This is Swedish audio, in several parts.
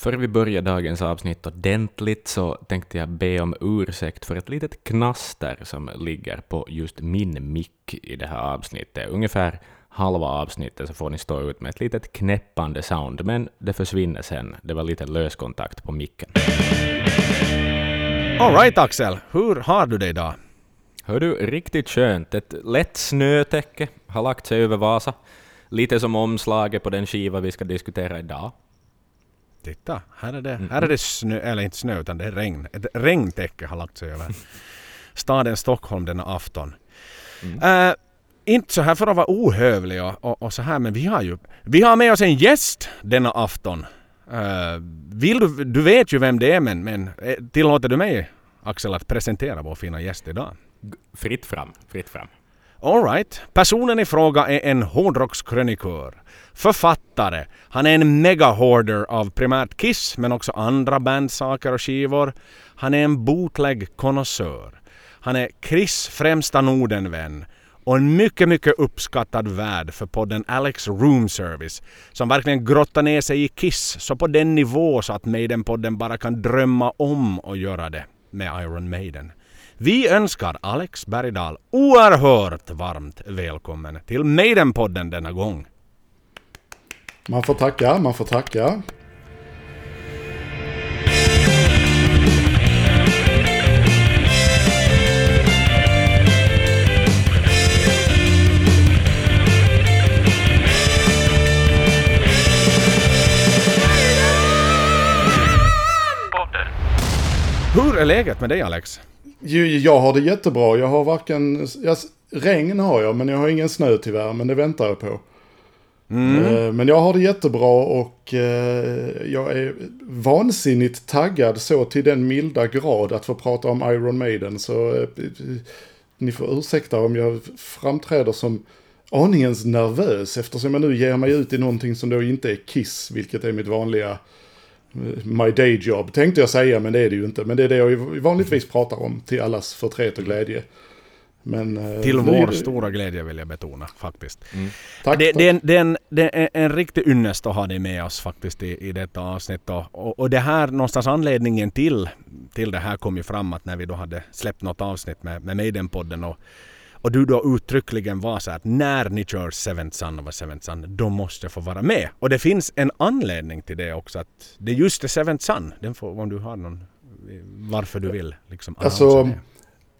Före vi börjar dagens avsnitt ordentligt så tänkte jag be om ursäkt för ett litet knaster som ligger på just min mick i det här avsnittet. Ungefär halva avsnittet så får ni stå ut med ett litet knäppande sound, men det försvinner sen. Det var lite löskontakt på micken. Alright Axel, hur har du det idag? Hör du, riktigt skönt. Ett lätt snötäcke har lagt sig över Vasa. Lite som omslaget på den skiva vi ska diskutera idag. Titta, här är det, här är det snö, eller inte snö utan det är regn. Ett regntäcke har lagt sig över staden Stockholm denna afton. Mm. Uh, inte så här för att vara ohövlig och, och, och, så här men vi har ju vi har med oss en gäst denna afton. Uh, vill du, du vet ju vem det är men, men eh, tillåter du mig Axel att presentera vår fina gäst idag? Fritt fram, fritt fram. Alright. Personen i fråga är en hårdrockskrönikör, författare, han är en mega-hoarder av primärt Kiss men också andra bandsaker och skivor. Han är en bootleg-konnässör. Han är Chris främsta Nordenvän och en mycket, mycket uppskattad värd för podden Alex Room Service som verkligen grottar ner sig i Kiss så på den nivå så att Maiden-podden bara kan drömma om att göra det med Iron Maiden. Vi önskar Alex Bergdahl oerhört varmt välkommen till Maiden-podden denna gång. Man får tacka, man får tacka. Hur är läget med dig Alex? Jag har det jättebra. Jag har varken... Jag, regn har jag, men jag har ingen snö tyvärr. Men det väntar jag på. Mm. Men jag har det jättebra och jag är vansinnigt taggad så till den milda grad att få prata om Iron Maiden. Så ni får ursäkta om jag framträder som aningens nervös eftersom jag nu ger mig ut i någonting som då inte är Kiss, vilket är mitt vanliga My day job tänkte jag säga, men det är det ju inte. Men det är det jag vanligtvis pratar om till allas förtret och glädje. Men, eh, till vår det... stora glädje vill jag betona faktiskt. Mm. Tack, det, det, är en, det, är en, det är en riktig ynnest att ha dig med oss faktiskt i, i detta avsnitt. Och, och det här någonstans anledningen till, till det här kom ju fram att när vi då hade släppt något avsnitt med, med Maiden-podden och och du då uttryckligen var så att när ni kör Seventh Sun och Seventh Sun, då måste jag få vara med. Och det finns en anledning till det också. Att det är just det Seventh Sun. Den får, om du har någon, varför du vill liksom Alltså, det.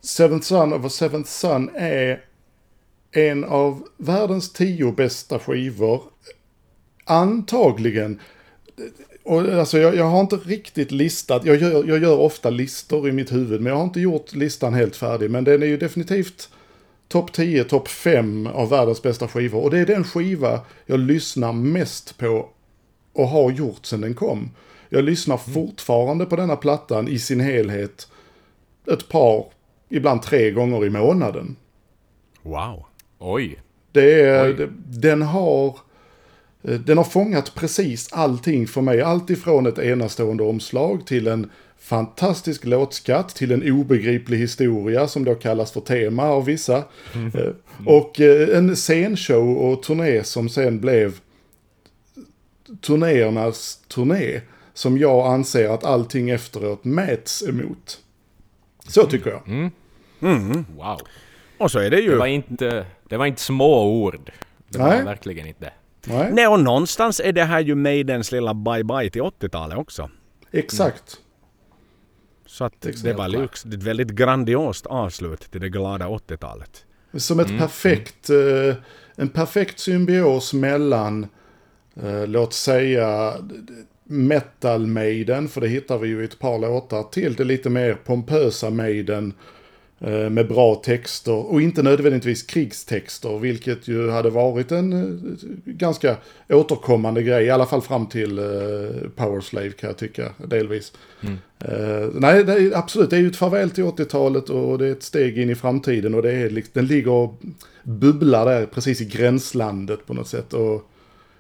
Seventh Sun a Seventh Sun är en av världens tio bästa skivor. Antagligen. Och alltså jag, jag, har inte riktigt listat, jag gör, jag gör ofta listor i mitt huvud, men jag har inte gjort listan helt färdig. Men den är ju definitivt topp 10, topp 5 av världens bästa skivor. Och det är den skiva jag lyssnar mest på och har gjort sedan den kom. Jag lyssnar mm. fortfarande på denna plattan i sin helhet ett par, ibland tre gånger i månaden. Wow. Oj. Det är, Oj. den har... Den har fångat precis allting för mig. Allt ifrån ett enastående omslag till en fantastisk låtskatt till en obegriplig historia som då kallas för tema av vissa. Mm. Eh, och eh, en scenshow och turné som sen blev turnéernas turné. Som jag anser att allting efteråt mäts emot. Så tycker jag. Mm. Mm. Wow. Och så är det ju... Det var inte, det var inte små ord. Det Nej. var verkligen inte Nej. Nej, och någonstans är det här ju Maidens lilla bye-bye till 80-talet också. Exakt. Så att det, det var liksom ett väldigt grandiost avslut till det glada 80-talet. Som ett mm. perfekt, eh, en perfekt symbios mellan, eh, låt säga, metal maiden, för det hittar vi ju i ett par låtar, till det lite mer pompösa maiden Eh, med bra texter och inte nödvändigtvis krigstexter, vilket ju hade varit en eh, ganska återkommande grej, i alla fall fram till uh, Powerslave kan jag tycka, delvis. Mm. Uh, nej, det är, absolut, det är ju ett farväl till 80-talet och det är ett steg in i framtiden och det är, den ligger och bubblar där precis i gränslandet på något sätt. Och,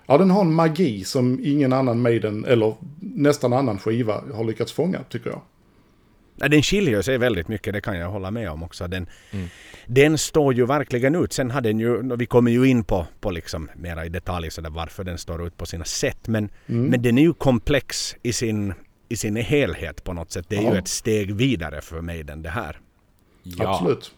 ja, den har en magi som ingen annan Maiden, eller nästan annan skiva, har lyckats fånga, tycker jag. Nej, den skiljer sig väldigt mycket, det kan jag hålla med om också. Den, mm. den står ju verkligen ut. Sen har den ju, vi kommer ju in på, på liksom mera i detalj så där varför den står ut på sina sätt. Men, mm. men den är ju komplex i sin, i sin helhet på något sätt. Det är ja. ju ett steg vidare för mig den det här. Ja. Absolut.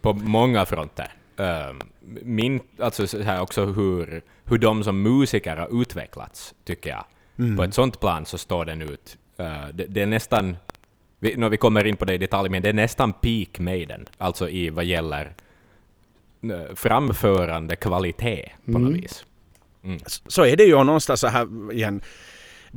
På många fronter. Uh, min, alltså så här också hur, hur de som musiker har utvecklats, tycker jag. Mm. På ett sånt plan så står den ut. Uh, det, det, är nästan, vi, när vi kommer in på det i detalj, men det är nästan peak Maiden, alltså i vad gäller framförande kvalitet på mm. något vis. Mm. Så är det ju någonstans så här igen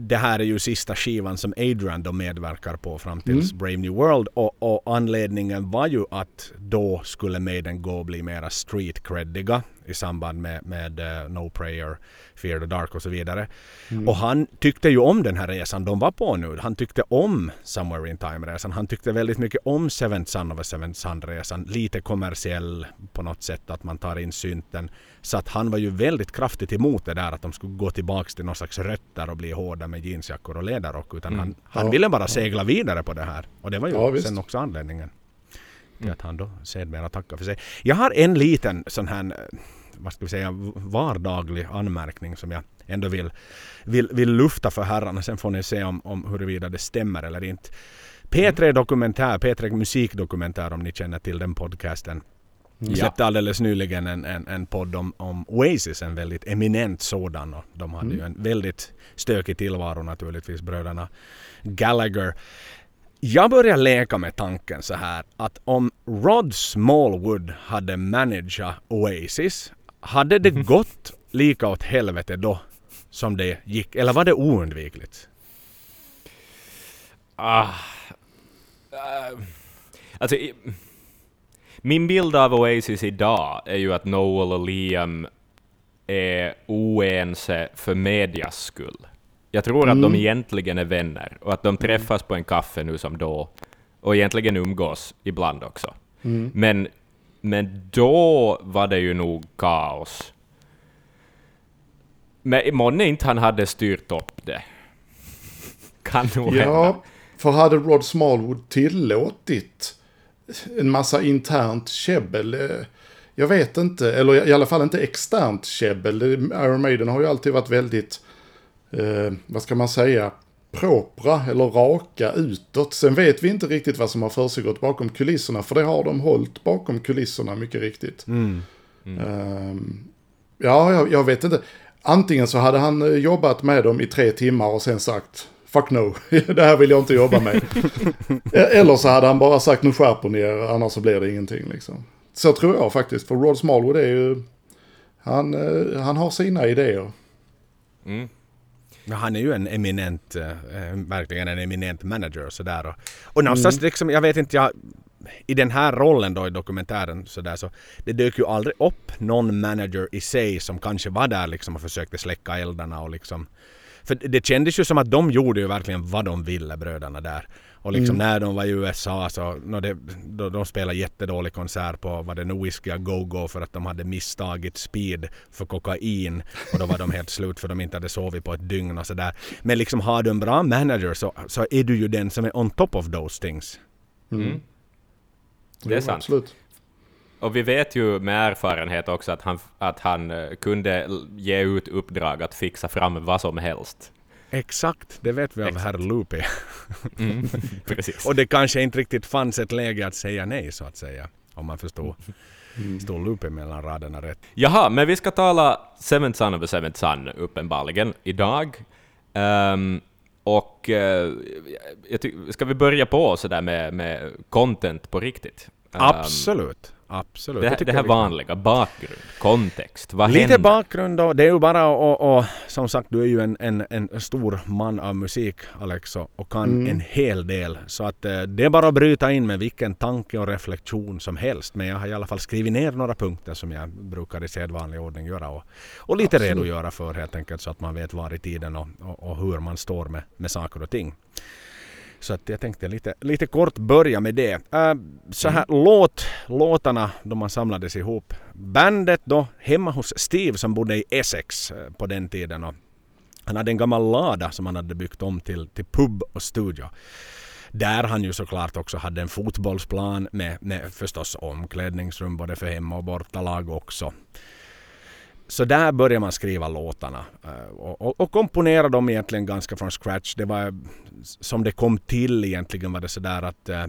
det här är ju sista skivan som Adrian då medverkar på fram till mm. Brave New World och, och, anledningen var ju att då skulle Maiden gå och bli mera street creddiga i samband med, med uh, No Prayer, Fear the Dark och så vidare. Mm. Och han tyckte ju om den här resan de var på nu. Han tyckte om Somewhere in Time-resan. Han tyckte väldigt mycket om Seventh Son of a Seventh Son-resan. Lite kommersiell på något sätt att man tar in synten. Så att han var ju väldigt kraftigt emot det där att de skulle gå tillbaks till någon slags rötter och bli hårda med jeansjackor och ledarrock. Utan mm. han, han ja. ville bara segla vidare på det här. Och det var ju ja, sen också anledningen till mm. att han då sedermera tackade för sig. Jag har en liten sån här vad ska vi säga, vardaglig anmärkning som jag ändå vill, vill, vill lufta för herrarna. Sen får ni se om, om huruvida det stämmer eller inte. P3 Dokumentär, P3 Musikdokumentär om ni känner till den podcasten. Vi släppte alldeles nyligen en, en, en podd om, om Oasis, en väldigt eminent sådan. Och de hade mm. ju en väldigt stökig tillvaro naturligtvis, bröderna Gallagher. Jag börjar leka med tanken så här att om Rod Smallwood hade managat Oasis hade det gått lika åt helvete då som det gick? Eller var det oundvikligt? Ah, uh, alltså, i, min bild av Oasis idag är ju att Noel och Liam är oense för medias skull. Jag tror mm. att de mm. egentligen är vänner och att de träffas på en kaffe nu som då och egentligen umgås ibland också. Mm. Men men då var det ju nog kaos. Men månne inte han hade styrt upp det. Kan nog Ja, hända. för hade Rod Smallwood tillåtit en massa internt käbbel? Eh, jag vet inte, eller i alla fall inte externt käbbel. Iron Maiden har ju alltid varit väldigt, eh, vad ska man säga, propra eller raka utåt. Sen vet vi inte riktigt vad som har försiggått bakom kulisserna, för det har de hållit bakom kulisserna mycket riktigt. Mm. Mm. Uh, ja, jag, jag, vet inte. Antingen så hade han eh, jobbat med dem i tre timmar och sen sagt Fuck no, det här vill jag inte jobba med. E-, eller så hade han bara sagt nu skärper ni er, annars så blir det ingenting liksom. Så tror jag faktiskt, för Rod Smallwood är ju... Han, eh, han har sina idéer. Mm. Ja, han är ju en eminent, äh, verkligen en eminent manager och sådär. Och, och någonstans mm. liksom, jag vet inte, jag, i den här rollen då i dokumentären så där så det dök ju aldrig upp någon manager i sig som kanske var där liksom och försökte släcka eldarna och liksom för det kändes ju som att de gjorde ju verkligen vad de ville bröderna där. Och liksom mm. när de var i USA så no, det, då, de spelade jättedålig konsert på vad det nu Whiskey Go-Go för att de hade misstagit speed för kokain. Och då var de helt slut för de inte hade sovit på ett dygn och sådär. Men liksom har du en bra manager så, så är du ju den som är on top of those things. Mm. mm. Det är sant. Absolut. Och vi vet ju med erfarenhet också att han, att han eh, kunde ge ut uppdrag att fixa fram vad som helst. Exakt, det vet vi av herr Lupi. Mm, och det kanske inte riktigt fanns ett läge att säga nej så att säga. Om man förstår. Mm. Stod Lupi mellan raderna rätt. Jaha, men vi ska tala Seventh Son of a Seventh Son uppenbarligen idag. Um, och uh, ska vi börja på sådär med, med content på riktigt? Um, Absolut. Absolut. Det, det, det här vanliga, bakgrund, kontext, vad Lite händer? bakgrund då. Det är ju bara och, och som sagt du är ju en, en, en stor man av musik Alex och kan mm. en hel del. Så att eh, det är bara att bryta in med vilken tanke och reflektion som helst. Men jag har i alla fall skrivit ner några punkter som jag brukar i sedvanlig ordning göra och, och lite Absolut. redogöra för helt enkelt så att man vet var i tiden och, och, och hur man står med, med saker och ting. Så att jag tänkte lite, lite kort börja med det. Äh, så här mm. låt, låtarna då man samlades ihop. Bandet då hemma hos Steve som bodde i Essex äh, på den tiden. Och han hade en gammal lada som han hade byggt om till, till pub och studio. Där han ju såklart också hade en fotbollsplan med, med förstås omklädningsrum både för hemma och bortalag också. Så där började man skriva låtarna eh, och, och, och komponera dem egentligen ganska från scratch. Det var som det kom till egentligen var det sådär att eh,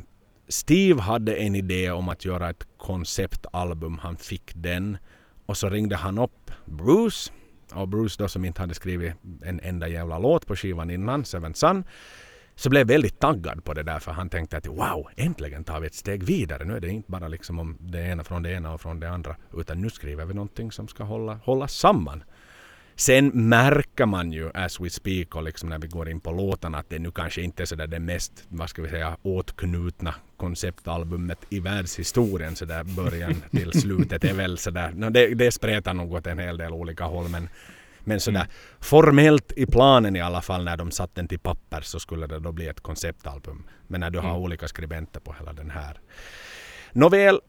Steve hade en idé om att göra ett konceptalbum. Han fick den och så ringde han upp Bruce och Bruce då som inte hade skrivit en enda jävla låt på skivan innan, Seven Sun, så blev väldigt taggad på det där för han tänkte att wow, äntligen tar vi ett steg vidare. Nu är det inte bara liksom om det ena från det ena och från det andra utan nu skriver vi någonting som ska hålla, hålla samman. Sen märker man ju as we speak och liksom när vi går in på låtarna att det nu kanske inte är sådär det mest, vad ska vi säga, åtknutna konceptalbumet i världshistorien sådär början till slutet är väl sådär, no, det, det spretar nog åt en hel del olika håll men men sådär mm. formellt i planen i alla fall när de satt den till papper så skulle det då bli ett konceptalbum. Men när du har mm. olika skribenter på hela den här. Nåväl,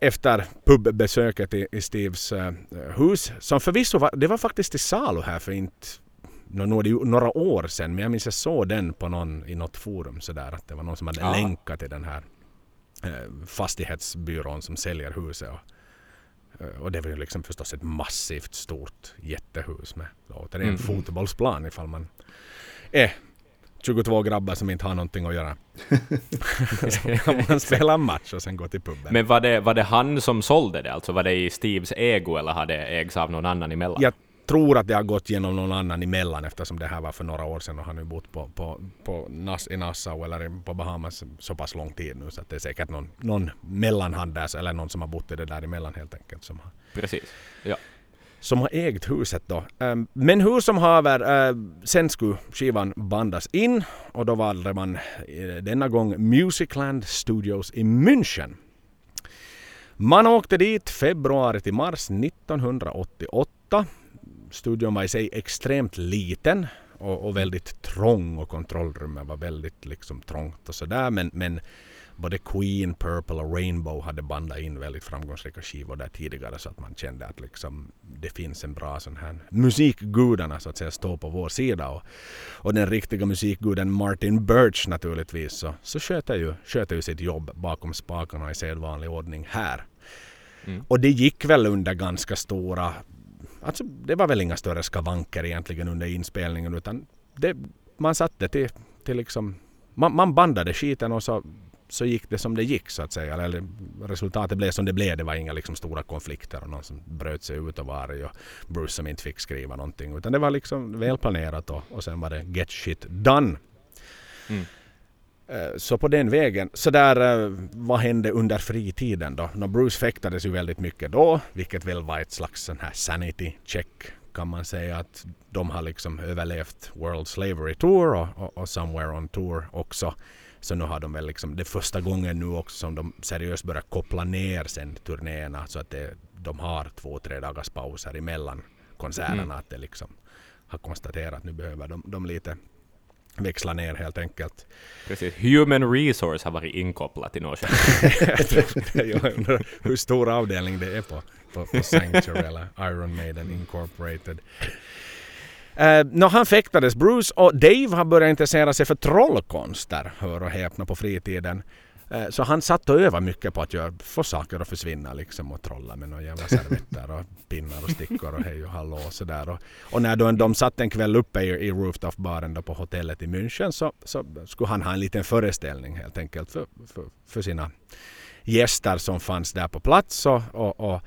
efter pubbesöket i, i Steves uh, hus, som förvisso var, det var faktiskt till salu här för inte några år sedan, men jag minns jag såg den på någon, i något forum sådär att det var någon som hade ja. länkat till den här uh, fastighetsbyrån som säljer huset. Och, och det var ju liksom förstås ett massivt stort jättehus med återigen mm. fotbollsplan ifall man är 22 grabbar som inte har någonting att göra. man spelar match och sen gå till puben. Men var det, var det han som sålde det? Alltså var det i Steves ego eller hade det ägts av någon annan emellan? Jag tror att det har gått genom någon annan emellan eftersom det här var för några år sedan och han har bott på, på, på Nas, i Nassau eller på Bahamas så pass lång tid nu så att det är säkert någon, någon mellanhand där eller någon som har bott i det där emellan helt enkelt. Som har. Precis. Ja som har ägt huset då. Ehm, men hur som haver, eh, sen skulle skivan bandas in och då valde man eh, denna gång Musicland Studios i München. Man åkte dit februari till mars 1988. Studion var i sig extremt liten och, och väldigt trång och kontrollrummet var väldigt liksom trångt och sådär men, men både Queen, Purple och Rainbow hade bandat in väldigt framgångsrika skivor där tidigare så att man kände att liksom det finns en bra sån här musikgudarna så att säga står på vår sida och, och den riktiga musikguden Martin Birch naturligtvis så, så sköter, ju, sköter ju sitt jobb bakom spakarna i sedvanlig ordning här. Mm. Och det gick väl under ganska stora Alltså det var väl inga större skavanker egentligen under inspelningen utan det, man satte till, till liksom man, man bandade skiten och så så gick det som det gick så att säga. Eller resultatet blev som det blev. Det var inga liksom stora konflikter och någon som bröt sig ut och var arg och Bruce som inte fick skriva någonting. Utan det var liksom välplanerat och, och sen var det get shit done. Mm. Eh, så på den vägen. Så där, eh, vad hände under fritiden då? No, Bruce fäktades ju väldigt mycket då, vilket väl var ett slags sån här sanity check kan man säga att de har liksom överlevt World Slavery Tour och, och, och Somewhere on Tour också. Så nu har de väl liksom, det första gången nu också som de seriöst börjar koppla ner sen turnéerna så att det, de har två, tre dagars pauser emellan konserterna. Mm. Att det liksom har konstaterat att nu behöver de, de lite växla ner helt enkelt. Precis. Human Resource har varit inkopplat i något Jag undrar hur stor avdelning det är på, på, på Sanctuary eller Iron Maiden Incorporated. Uh, no, han fäktades, Bruce, och Dave har börjat intressera sig för trollkonster, hör och häpna, på fritiden. Eh, så han satt och övade mycket på att göra, få saker att försvinna liksom och trolla med några jävla servetter och pinnar och stickor och hej och hallå och sådär. Och, och när de, de satt en kväll uppe i, i rooftop-baren på hotellet i München så, så skulle han ha en liten föreställning helt enkelt för, för, för sina gäster som fanns där på plats. och, och, och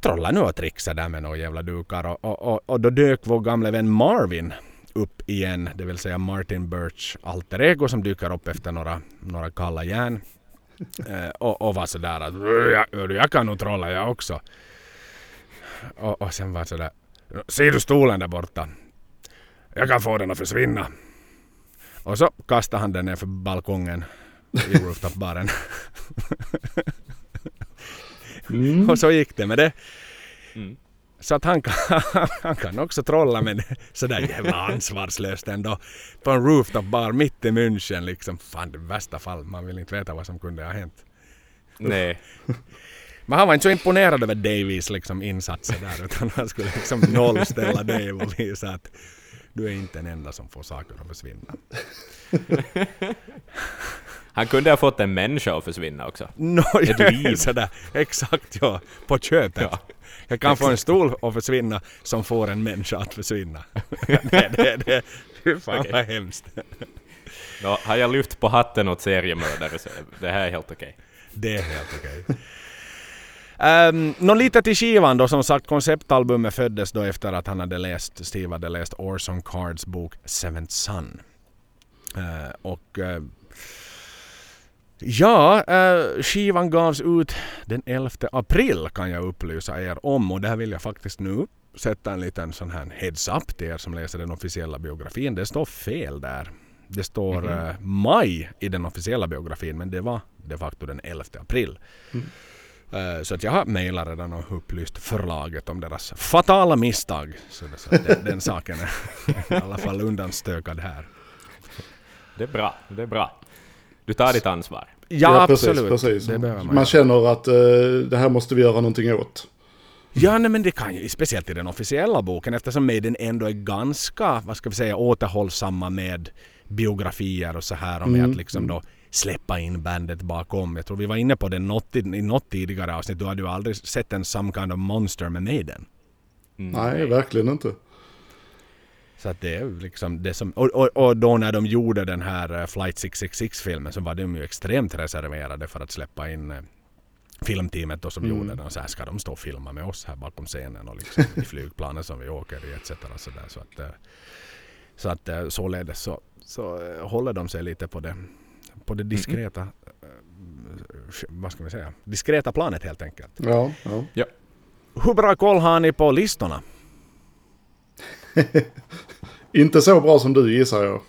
trolla nu och trixa där med några jävla dukar. Och, och, och, och då dök vår gamle vän Marvin upp igen, det vill säga Martin Birch alter ego som dyker upp efter några, några kalla järn. eh, och, och var sådär att jag, jag kan nog trolla jag också. Och, och sen var sådär, ser du stolen där borta? Jag kan få den att försvinna. Och så kastade han den ner för balkongen i rooftop-baren. Mm. Och så gick det med det. Mm. Så att han kan, han kan också trolla men sådär jävla ansvarslöst ändå. På en rooftop bar mitt i München liksom. Fan det värsta fall, man vill inte veta vad som kunde ha hänt. Nej. Men han var inte så imponerad över Davies liksom insatser där utan han skulle liksom nollställa Dave och visa att Du är inte den enda som får saker att försvinna. Han kunde ha fått en människa att försvinna också. No, Ett liv. Sådär, exakt ja. På köpet. Ja. Jag kan få en stol att försvinna som får en människa att försvinna. det, det, det, fy fan Okej. vad hemskt. Nå, har jag lyft på hatten åt seriemördare så det här är helt okej. Det är helt okej. Um, Nå lite till skivan då, som sagt konceptalbumet föddes då efter att han hade läst, Steve hade läst Orson Cards bok Seventh Son. Eh, och eh, ja, eh, skivan gavs ut den 11 april kan jag upplysa er om och där vill jag faktiskt nu sätta en liten sån här heads up till er som läser den officiella biografin. Det står fel där. Det står eh, maj i den officiella biografin men det var de facto den 11 april. Eh, Så att jag har mejlat redan och upplyst förlaget om deras fatala misstag. Så, det, så den, den saken är i alla fall undanstökad här. Det är bra, det är bra. Du tar ditt ansvar. Ja, precis, absolut. precis. Man. Man känner att eh, det här måste vi göra någonting åt. Ja, nej, men det kan ju, speciellt i den officiella boken eftersom Maiden ändå är ganska, vad ska vi säga, återhållsamma med biografier och så här och med Mm, att liksom då släppa in bandet bakom. Jag tror vi var inne på det något, i, något tidigare avsnitt. Du hade ju aldrig sett en Some Kind of Monster med Maiden. Mm. Nej, verkligen inte. Så att det är liksom det som... Och, och, och då när de gjorde den här eh, Flight 666-filmen så var de ju extremt reserverade för att släppa in eh, filmteamet då som Mm. gjorde den. Och så här ska de stå och filma med oss här bakom scenen och liksom i flygplanet som vi åker i etc. Så, där, så att, eh, så att således så, så håller de sig lite på det, på det diskreta, eh, vad ska vi säga, diskreta planet helt enkelt. Ja, ja. Hur bra koll har ni på listorna? Inte så bra som du gissar jag.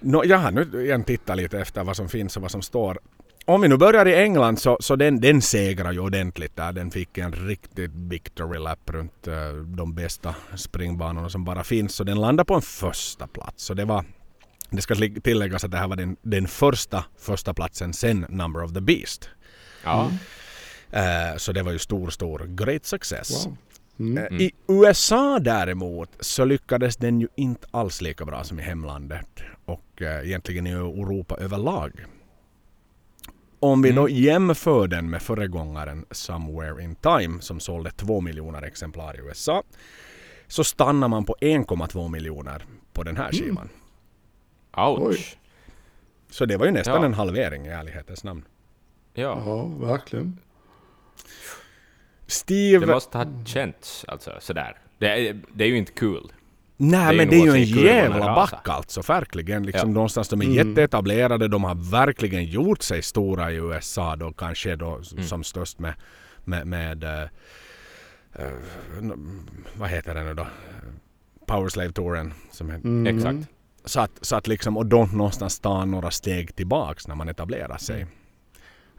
No, jag har nu igen tittat lite efter vad som finns och vad som står. Om vi nu börjar i England så, så den, den segrar ju ordentligt där. Den fick en riktigt victory lap runt eh, de bästa springbanorna som bara finns. Så den landar på en första plats. Så det var det ska tilläggas att det här var den, den första första platsen sen Number of the Beast. Ja. Eh, så det var ju stor, stor great success. Wow. Mm. Eh, I USA däremot så lyckades den ju inte alls lika bra som i hemlandet och eh, egentligen i Europa överlag. Om vi då jämför den med föregångaren Somewhere in Time som sålde 2 miljoner exemplar i USA så stannar man på 1,2 miljoner på den här skivan. Ouch. Oj. Så det var ju nästan Ja. en halvering i ärlighetens namn. Ja. Ja, verkligen. Steve... Det måste ha känts alltså sådär. Det är, det är ju inte kul. Nej men det är ju en jävla back alltså, verkligen. Liksom Ja. någonstans de är Mm. jätteetablerade, de har verkligen gjort sig stora i USA då kanske då Mm. som störst med, med, med n- vad heter det nu då? Powerslave-touren. Som är, Mm. Exakt. så, att, så att liksom, och då någonstans ta några steg tillbaks när man etablerar sig.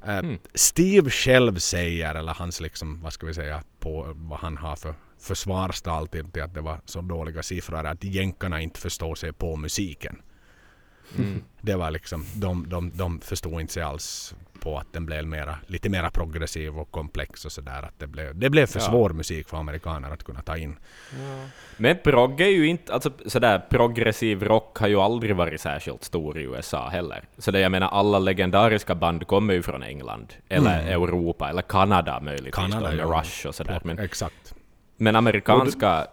Mm. Steve själv säger, eller hans liksom, vad ska vi säga, på vad han har för försvarstal till, till att det var så dåliga siffror, att jänkarna inte förstår sig på musiken. Mm. Det var liksom, de, de, de förstod inte sig alls på att den blev mera, lite mera progressiv och komplex och sådär. Att det blev, det blev för Ja. svår musik för amerikaner att kunna ta in. Men progg är ju inte, alltså sådär progressiv rock har ju aldrig varit särskilt stor i USA heller. Så det jag menar, alla legendariska band kommer ju från England, eller Europa, eller Kanada möjligtvis, Mm. Kanada, med ja. Rush och sådär. Men, Exakt. men amerikanska,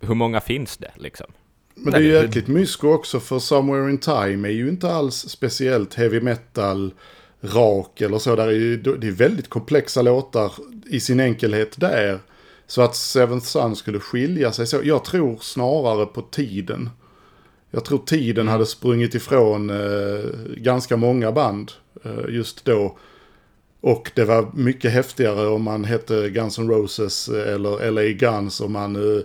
hur många finns det liksom? Men det är ju jäkligt mysko också för Somewhere in Time är ju inte alls speciellt heavy metal, rak eller så. Där är ju, det är väldigt komplexa låtar i sin enkelhet där. Så att Seventh Sun skulle skilja sig så. Jag tror snarare på tiden. Jag tror tiden hade sprungit ifrån eh, ganska många band eh, just då. Och det var mycket häftigare om man hette Guns N' Roses eh, eller LA Guns om man eh,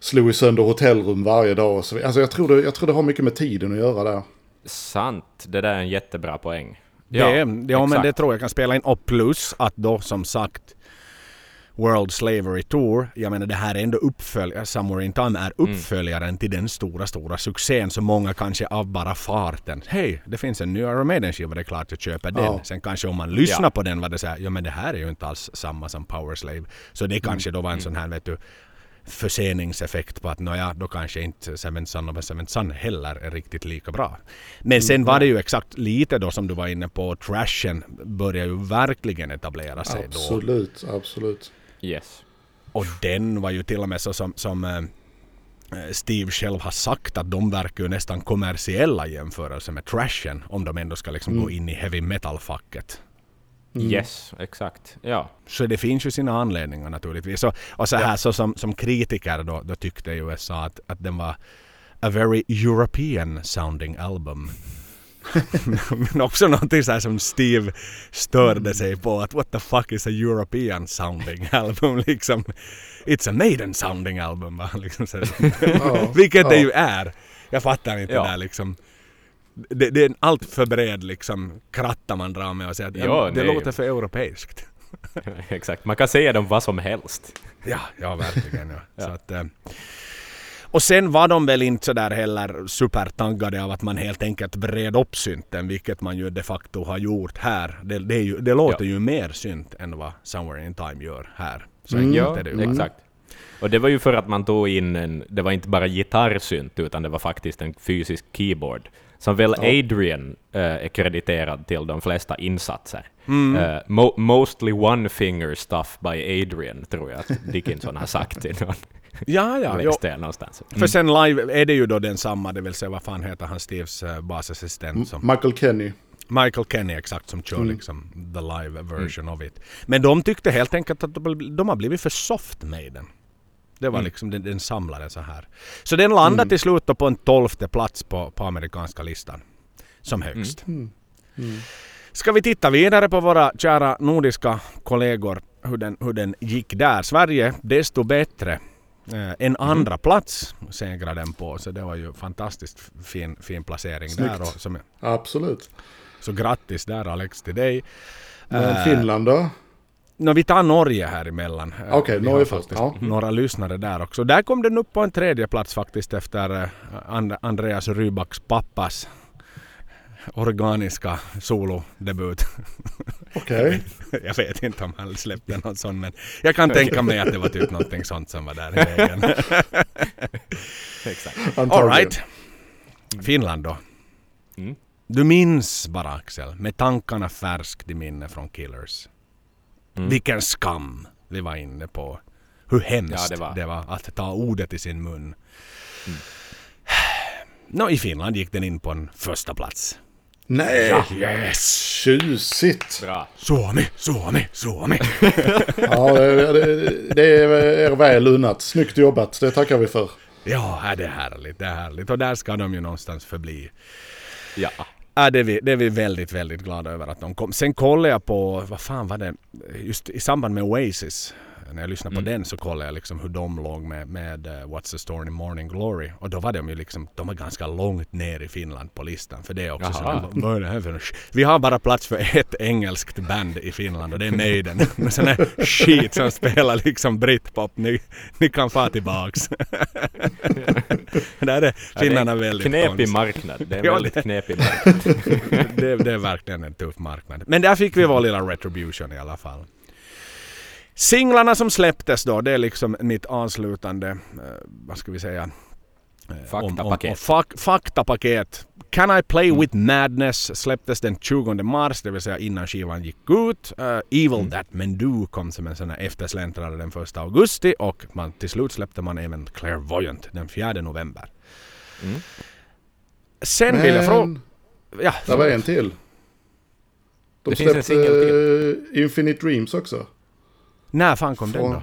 slog i sönder hotellrum varje dag. Så, alltså jag tror, det, jag tror det har mycket med tiden att göra där. Sant, det där är en jättebra poäng det, ja, ja men det tror jag kan spela in. Och plus att då som sagt World Slavery Tour, jag menar det här är ändå uppföljare, Somewhere in Time är Mm. uppföljaren till den stora, stora succén som många kanske av bara farten. Hej, det finns en ny Iron Maiden-skiva, det är klart jag köper den. Ja. Sen kanske om man lyssnar Ja. på den var det så här, ja men det här är ju inte alls samma som Power Slave. Så det kanske då var en Mm. sån här, vet du, förseningseffekt på att nåja, då kanske inte a Seventh Son heller är riktigt lika bra. Men sen var det ju exakt lite då som du var inne på, trashen börjar ju verkligen etablera sig då. Absolut, absolut. Yes. Och den var ju till och med så som, som eh, Steve själv har sagt att de verkar ju nästan kommersiella i jämförelse med trashen om de ändå ska liksom gå in i heavy metal-facket. Yes, exakt. Ja. Så det finns ju sina anledningar naturligtvis. Och, och så här så som, som kritiker då, då tyckte USA att, att den var a very European sounding album. Men också någonting så här som Steve störde sig på att what the fuck is a European sounding album liksom. It's a Maiden sounding album va? Liksom så, Ja, vilket det ja. ju är. Jag fattar inte Ja. det där liksom. Det, det är en allt för bred liksom kratta man drar med och säger att Ja, ja, det nej. låter för europeiskt. exakt. Man kan säga dem vad som helst. Ja, ja verkligen. Ja. Så att, eh, och sen var de väl inte sådär heller supertaggade av att man helt enkelt bred upp synten, vilket man ju de facto har gjort här. Det, det, är ju, det låter Ja. ju mer synt än vad Somewhere in Time gör här. Så Mm. Ja, är det ju exakt. Och det var ju för att man tog in en, det var inte bara gitarrsynt, utan det var faktiskt en fysisk keyboard. Som väl Adrian eh, är krediterad till de flesta insatser. Eh, mo mostly one finger stuff by Adrian, tror jag att Dickinson har sagt i någon Ja, ja. Någonstans. För sen live är det ju då densamma, det vill säga vad fan heter han Steves uh, basassistent som Michael Kenny. Michael Kenny exakt som kör Mm. liksom the live version of it. Men de tyckte helt enkelt att de, de har blivit för soft med den. Det var liksom den, den samlade så här. Så den landade till slut på en tolfte plats på, på amerikanska listan. Som högst. Mm. Ska vi titta vidare på våra kära nordiska kollegor hur den, hur den gick där. Sverige desto bättre. Eh, en andra plats segrade den på så det var ju fantastiskt fin, fin placering Snyggt. där. Och som, Absolut. så grattis där Alex till dig. Men Finland då? Nå, vi tar Norge här emellan. Okej, vi Norge först. faktiskt Ja. Några lyssnare där också. Där kom den upp på en tredje plats faktiskt efter eh, And- Andreas Rybaks pappas organiska solodebut. Okej. jag vet inte om han släppte någon sån men jag kan tänka mig att det var typ någonting sånt som var där i vägen. Exakt. All Antagligen. right. Finland då. Mm. Du minns bara Axel, med tankarna färskt i minne från Killers. Mm. Vilken skam vi var inne på. Hur hemskt Ja, det det, var. var. att ta ordet i sin mun. Nå, i Finland gick den in på en första plats. Nej! Yes! Tjusigt! Bra. Suomi, Suomi, Suomi. Ja, det, det, det är väl unnat. Snyggt jobbat, det tackar vi för. ja, det är härligt, det är härligt. Och där ska de ju någonstans förbli. Ja. Ja, det, är vi, det är vi väldigt, väldigt glada över att de kom. Sen kollade jag på, vad fan var det, just i samband med Oasis. När jag lyssnade på den så kollade jag liksom hur de låg med, med eh, What's the Story in Morning Glory. Och då var de ju liksom, de var ganska långt ner i Finland på listan. För det är också Jaha. så, vad är det här för Vi har bara plats för ett engelskt band i Finland och det är Maiden. Med sån här skit som spelar liksom britpop. Ni, ni kan få tillbaks. Där är finnarna väldigt Knepig marknad. Det är en väldigt knepig marknad. det, det är verkligen en tuff marknad. Men där fick vi vår lilla retribution i alla fall. Singlarna som släpptes då, det är liksom mitt avslutande, eh, vad ska vi säga? Eh, Faktapaket. Om, om, fak, faktapaket. Can I Play With Madness släpptes den 20 mars, det vill säga innan skivan gick ut. Eh, Evil That Men Do kom som en sån här eftersläntrare den 1 augusti och man, till slut släppte man även Clairvoyant den 4 november. Mm. Sen vill jag fråga... Men Ja, det var en till. De Det finns en släppte singel eh, Infinite Dreams också. När fan kom den Från- då?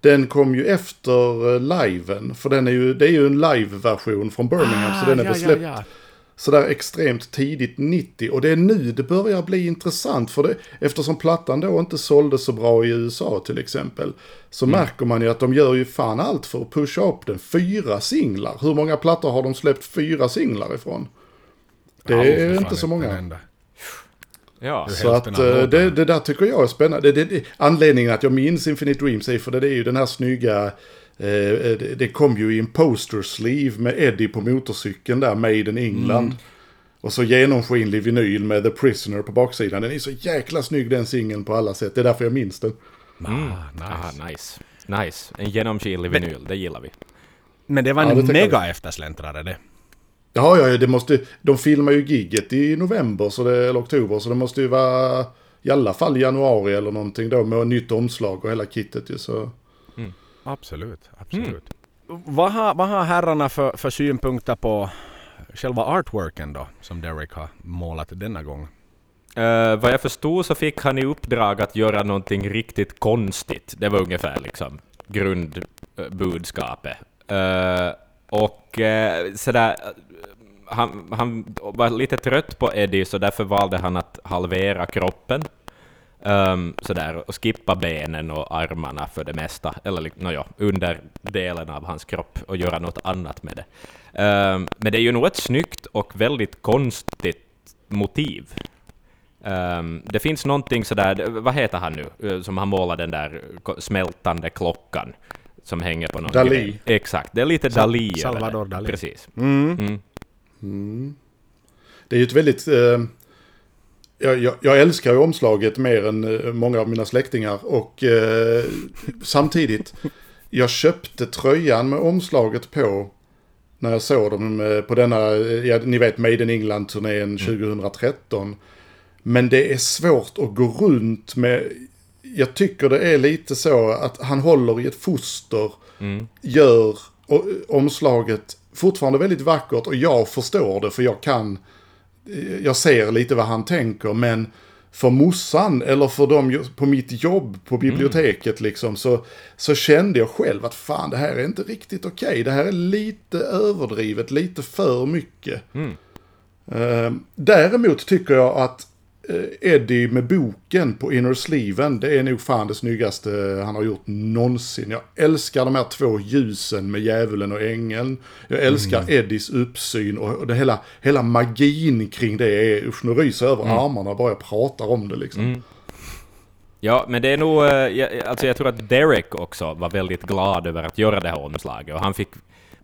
Den kom ju efter eh, liven, för den är ju, det är ju en live-version från Birmingham, så den är Ah, ja, väl släppt ja, ja. sådär extremt tidigt 90. Och det är nu det börjar bli intressant, för det, eftersom plattan då inte sålde så bra i USA till exempel, så Mm. märker man ju att de gör ju fan allt för att pusha upp den. Fyra singlar. Hur många plattor har de släppt fyra singlar ifrån? Det är inte så många. Ja. Så att eh, det, det där tycker jag är spännande. Det, det, anledningen att jag minns Infinite Dreams är för det är ju den här snygga... Eh, det, det kom ju i en poster sleeve med Eddie på motorcykeln där, Made in England. Mm. Och så genomskinlig vinyl med The Prisoner på baksidan. Den är så jäkla snygg den singeln på alla sätt. Det är därför jag minns den. Ah, nice. Ah, nice. Nice. En genomskinlig vinyl, det gillar vi. Men det var Ja, en det jag. mega eftersläntrare det. Ja, ja, det måste, de filmar ju gigget i november så det, eller oktober, så det måste ju vara i alla fall januari eller någonting då med nytt omslag och hela kittet ju. Så. Absolut, absolut. Vad, har, vad har herrarna för, för synpunkter på själva artworken då, som Derek har målat denna gång? Uh, vad jag förstod så fick han i uppdrag att göra någonting riktigt konstigt. Det var ungefär liksom grundbudskapet. Uh, och uh, sådär, han, han var lite trött på Eddie, så därför valde han att halvera kroppen. Um, sådär, och skippa benen och armarna för det mesta, eller li- nåja, under delen av hans kropp och göra något annat med det. Um, men det är ju nog ett snyggt och väldigt konstigt motiv. Um, det finns någonting sådär, vad heter han nu, eh, som han målar den där smältande klockan som hänger på någon Dalí. grej. Exakt, det är lite över Salvador. Dalí. Precis. Mm. Mm. Det är ju ett väldigt... Eh, jag, jag, jag älskar ju omslaget mer än eh, många av mina släktingar och eh, samtidigt, jag köpte tröjan med omslaget på när jag såg dem eh, på denna, eh, ja, ni vet Made in England-turnén 2013. Men det är svårt att gå runt med, jag tycker det är lite så att han håller i ett foster, gör och, omslaget fortfarande väldigt vackert och jag förstår det för jag kan, jag ser lite vad han tänker men för morsan eller för dem på mitt jobb på biblioteket liksom så, så kände jag själv att fan det här är inte riktigt okej. Det här är lite överdrivet, lite för mycket. Eh, däremot tycker jag att Eddie med boken på inner sleeven, det är nog fan det snyggaste han har gjort någonsin. Jag älskar de här två ljusen med djävulen och ängeln. Jag älskar Eddies uppsyn och det hela, hela magin kring det är, usch nu ryser över armarna bara jag pratar om det liksom. Ja, men det är nog... eh, Alltså jag tror att Derek också var väldigt glad över att göra det här omslaget. Och han fick...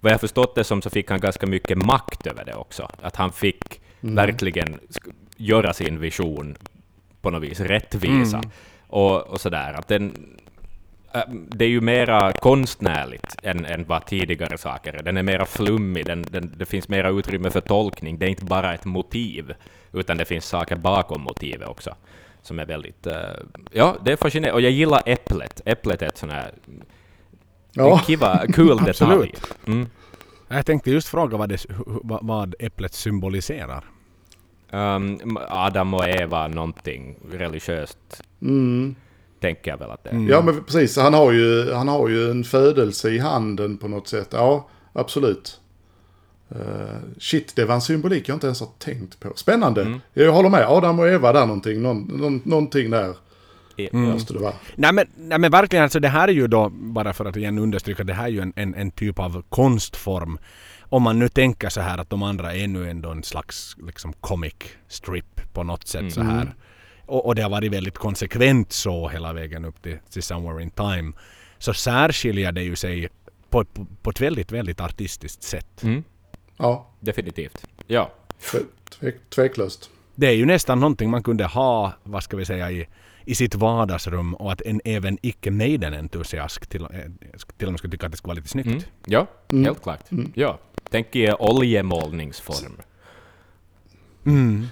Vad jag förstått det som så fick han ganska mycket makt över det också. Att han fick verkligen sk- göra sin vision på något vis rättvisa. Och, och sådär. Att den... äh, Det är ju mera konstnärligt än, än vad tidigare saker är. Den är mera flummig, den, den, det finns mera utrymme för tolkning. Det är inte bara ett motiv, utan det finns saker bakom motivet också. Som är väldigt... eh, ja, det är fascinerande. Och jag gillar äpplet. Äpplet är ett sånt här... Ja. En kiva, kul detalj. Absolut. Mm. Jag tänkte just fråga vad, det, vad äpplet symboliserar. Um, Adam och Eva, någonting religiöst, Mm. tänker jag väl att det är. Ja men precis, han har, ju, han har ju en födelse i handen på något sätt. Ja, absolut. Eh, shit, det var en symbolik jag inte ens har tänkt på. Spännande. Jag håller med, Adam och Eva där någonting. Någon, någon, någonting där måste det vara. Nej men, nej men verkligen, alltså det här är ju då, bara för att igen understryka, det här är ju en, en, en typ av konstform. Om man nu tänker så här att de andra är nu ändå en slags liksom comic strip på något sätt så här. Och, och det har varit väldigt konsekvent så hela vägen upp till, till Somewhere in Time. Så särskiljer det ju sig på, på, på ett väldigt, väldigt artistiskt sätt. Mm, Ja, definitivt. Ja. tve, tve, tveklöst. Det är ju nästan någonting man kunde ha, vad ska vi säga, i, i sitt vardagsrum och att en även icke Maiden-entusiast till, eh, till och med skulle tycka att det skulle vara lite snyggt. Mm. Ja, helt klart. Ja. Tänk i oljemålningsform.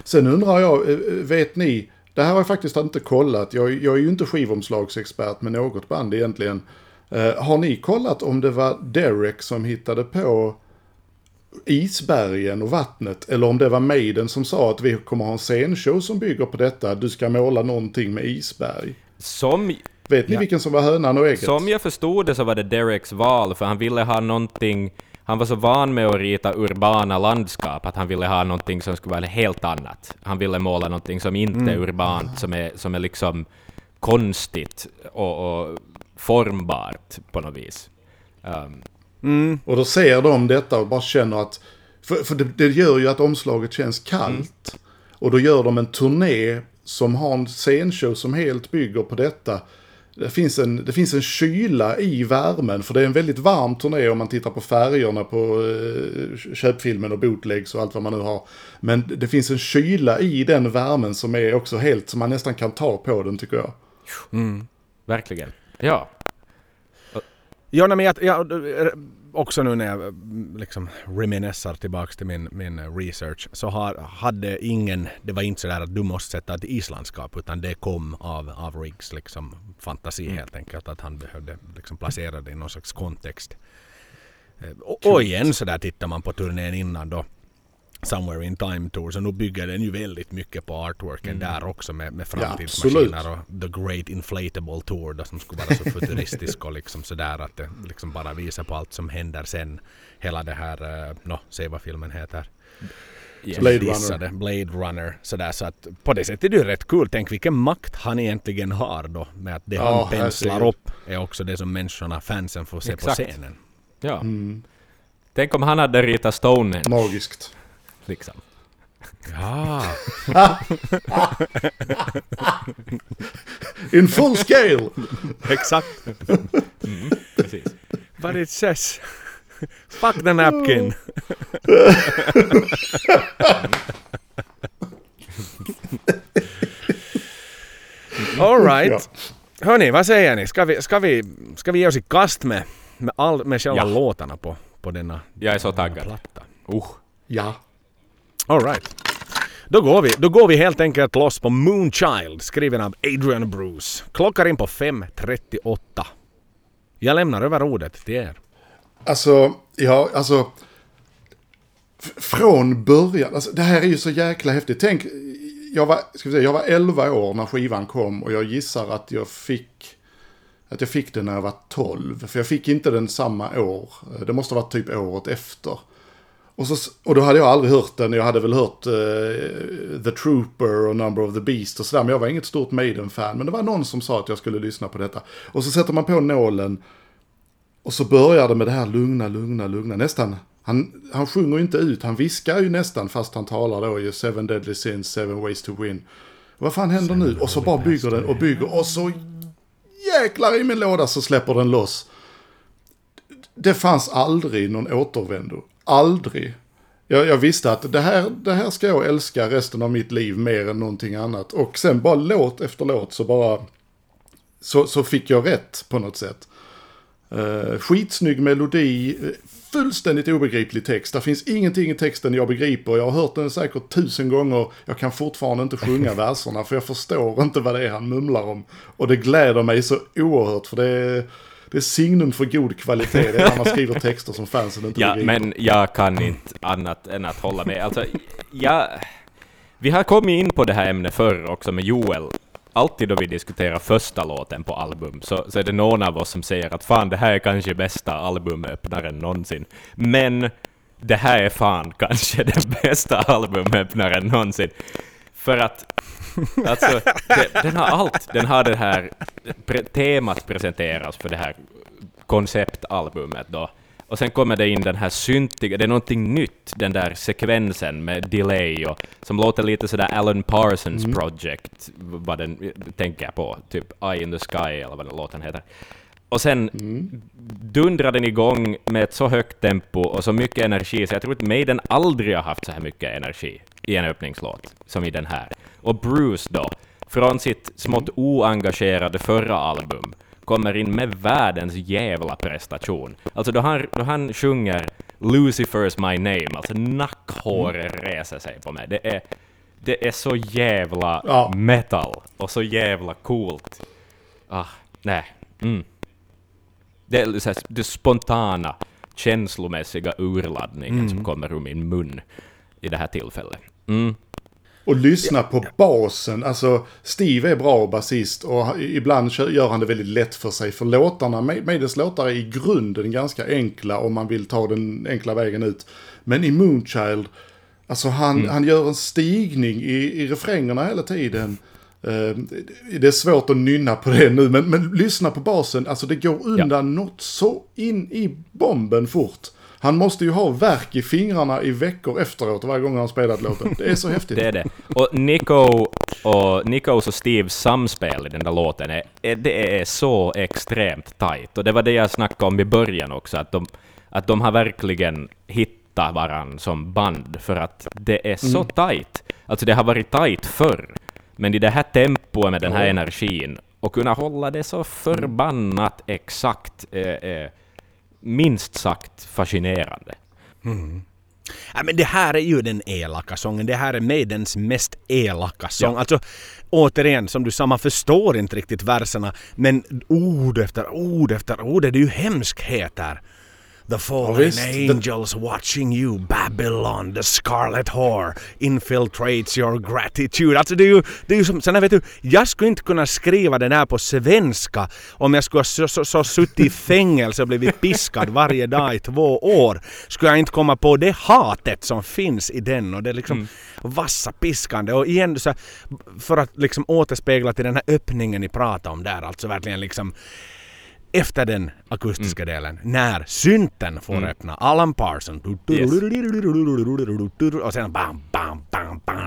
Sen undrar jag, eh, vet ni, det här har jag faktiskt inte kollat. Jag, jag är ju inte skivomslagsexpert med något band egentligen. Eh, har ni kollat om det var Derek som hittade på isbergen och vattnet? Eller om det var Maiden som sa att vi kommer ha en scenshow som bygger på detta. Du ska måla någonting med isberg. Som, Vet ni vilken som var hönan och ägget? som jag förstod det så var det Dereks val, för han ville ha någonting... Han var så van med att rita urbana landskap att han ville ha någonting som skulle vara helt annat. Han ville måla någonting som inte är urbant, som är, som är liksom konstigt och, och formbart på något vis. Um, Och då ser de detta och bara känner att... För, för det, det gör ju att omslaget känns kallt. Och då gör de en turné som har en scenshow som helt bygger på detta. Det finns, en, det finns en kyla i värmen, för det är en väldigt varm turné om man tittar på färgerna på eh, köpfilmen och bootlegs och allt vad man nu har. Men det finns en kyla i den värmen som är också helt, som man nästan kan ta på den tycker jag. Mm, verkligen. Ja. Ja, nej, men jag, jag, också nu när jag liksom reminessar tillbaks till min, min research så har, hade ingen, det var inte sådär att du måste sätta ett islandskap utan det kom av, av Riggs liksom fantasi mm. helt enkelt att han behövde liksom placera det i någon slags kontext. Eh, och, och igen så där tittar man på turnén innan då Somewhere in Time Tour. Så nu bygger den ju väldigt mycket på artworken mm. där också med, med framtidsmaskiner ja, och The Great Inflatable Tour då, som skulle vara så futuristisk och liksom sådär att det liksom bara visar på allt som händer sen. Hela det här, uh, no, säg vad filmen heter. Yes. Blade Runner. Blade Runner. Sådär, så att på det sättet är det ju rätt kul. Tänk vilken makt han egentligen har då. Med att det han penslar upp är också det som människorna, fansen, får se Exakt. på scenen. Ja. Mm. Tänk om han hade ritat Stonehenge. Magiskt liksom. Ja. In full scale! Exakt. Mm, precis. But it says Fuck the napkin. Alright. Ja. Hörni, vad säger ni? Ska vi, ska vi, ska vi ge oss i kast med, med, all, med själva ja. låtarna på, på denna Jag är så taggad. Platta? Uh. Ja. Alright. Då går, vi, då går vi helt enkelt loss på Moonchild skriven av Adrian Bruce. Klockar in på 5.38. Jag lämnar över ordet till er. Alltså, ja, alltså. Från början, alltså, det här är ju så jäkla häftigt. Tänk, jag var, ska vi säga, jag var 11 år när skivan kom och jag gissar att jag fick att jag fick den när jag var 12. För jag fick inte den samma år. Det måste ha varit typ året efter. Och, så, och då hade jag aldrig hört den. Jag hade väl hört uh, The Trooper och Number of the Beast och sådär. Men jag var inget stort Maiden-fan. Men det var någon som sa att jag skulle lyssna på detta. Och så sätter man på nålen. Och så börjar det med det här lugna, lugna, lugna. Nästan. Han, han sjunger inte ut. Han viskar ju nästan fast han talar då ju Seven Deadly Sins, Seven Ways to Win. Vad fan händer nu? Och så bara bygger den och bygger. Och så jäklar i min låda så släpper den loss. Det fanns aldrig någon återvändo aldrig. Jag, jag, visste att det här, det här ska jag älska resten av mitt liv mer än någonting annat. Och sen bara låt efter låt så bara... Så, så fick jag rätt på något sätt. Uh, skitsnygg melodi, fullständigt obegriplig text. Det finns ingenting i texten jag begriper. Jag har hört den säkert tusen gånger. Jag kan fortfarande inte sjunga verserna för jag förstår inte vad det är han mumlar om. Och det gläder mig så oerhört för det är det är signum för god kvalitet. Det är när man skriver texter som fansen inte Ja, begriper. men jag kan inte annat än att hålla med. Alltså, jag, vi har kommit in på det här ämnet förr också med Joel. Alltid då vi diskuterar första låten på album så, så är det någon av oss som säger att fan det här är kanske bästa albumöppnaren någonsin. Men det här är fan kanske den bästa albumöppnaren någonsin. För att Alltså, det, den har allt. Den har det här pre temat presenteras för det här konceptalbumet då. Och sen kommer det in den här syntiga, det är någonting nytt, den där sekvensen med delay och som låter lite sådär Alan Parsons mm. Project, vad den tänker på, typ Eye in the Sky eller vad den låten heter. Och sen mm. dundrar den igång med ett så högt tempo och så mycket energi, så jag tror att Maiden aldrig har haft så här mycket energi i en öppningslåt som i den här. Och Bruce då, från sitt smått oengagerade förra album, kommer in med världens jävla prestation. Alltså då han, då han sjunger Lucifer's My Name, alltså nackhåret reser sig på mig. Det är, det är så jävla ja. metal och så jävla coolt. Ah, nej. Mm. Det är så här, det spontana, känslomässiga urladdningen mm. som kommer ur min mun i det här tillfället. Mm. Och lyssna på basen. Alltså, Steve är bra basist och ibland gör han det väldigt lätt för sig. För låtarna, Maidens låtar är i grunden ganska enkla om man vill ta den enkla vägen ut. Men i Moonchild, alltså han, mm. han gör en stigning i, i refrängerna hela tiden. Uh, det är svårt att nynna på det nu, men, men lyssna på basen. Alltså det går undan ja. något så in i bomben fort. Han måste ju ha verk i fingrarna i veckor efteråt varje gång han spelat låten. Det är så häftigt. det är det. Och Nico och Nikos och Steves samspel i den där låten, är, det är så extremt tight. Och det var det jag snackade om i början också, att de, att de har verkligen hittat varann som band, för att det är så mm. tight. Alltså det har varit tight förr, men i det här tempot med den här energin, och kunna hålla det så förbannat exakt, eh, eh, minst sagt fascinerande. Mm. Ja, men det här är ju den elaka sången. Det här är Maidens mest elaka sång. Ja. Alltså, återigen, som du sa, man förstår inte riktigt verserna. Men ord efter ord efter ord är det ju hemskheter. The fallen ja, angels watching you Babylon the scarlet whore infiltrates your gratitude. Alltså det är ju, det är ju som, sen vet du, jag skulle inte kunna skriva den här på svenska om jag skulle ha så, så, så suttit i fängelse och blivit piskad varje dag i två år. Skulle jag inte komma på det hatet som finns i den och det är liksom mm. vassa piskande och igen så för att liksom återspegla till den här öppningen ni pratade om där alltså verkligen liksom efter den akustiska mm. delen, när synten får mm. öppna. Alan Parson. Yes. Och sen bam, bam, bam, bam.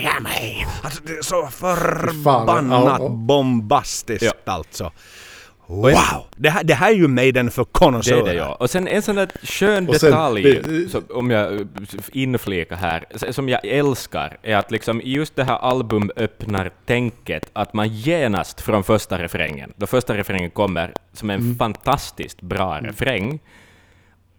I am a. Alltså det är så förbannat bombastiskt ja. alltså. Wow! Det här, det här är ju Maiden för Det konnässörer. är det ja. Och sen en sån där skön Och sen, detalj, det- som, om jag eh, inflikar här, s- som jag älskar, är att liksom i just det här albumöppnar-tänket, att man genast från första refrängen, då första refrängen kommer som en fantastiskt bra refräng,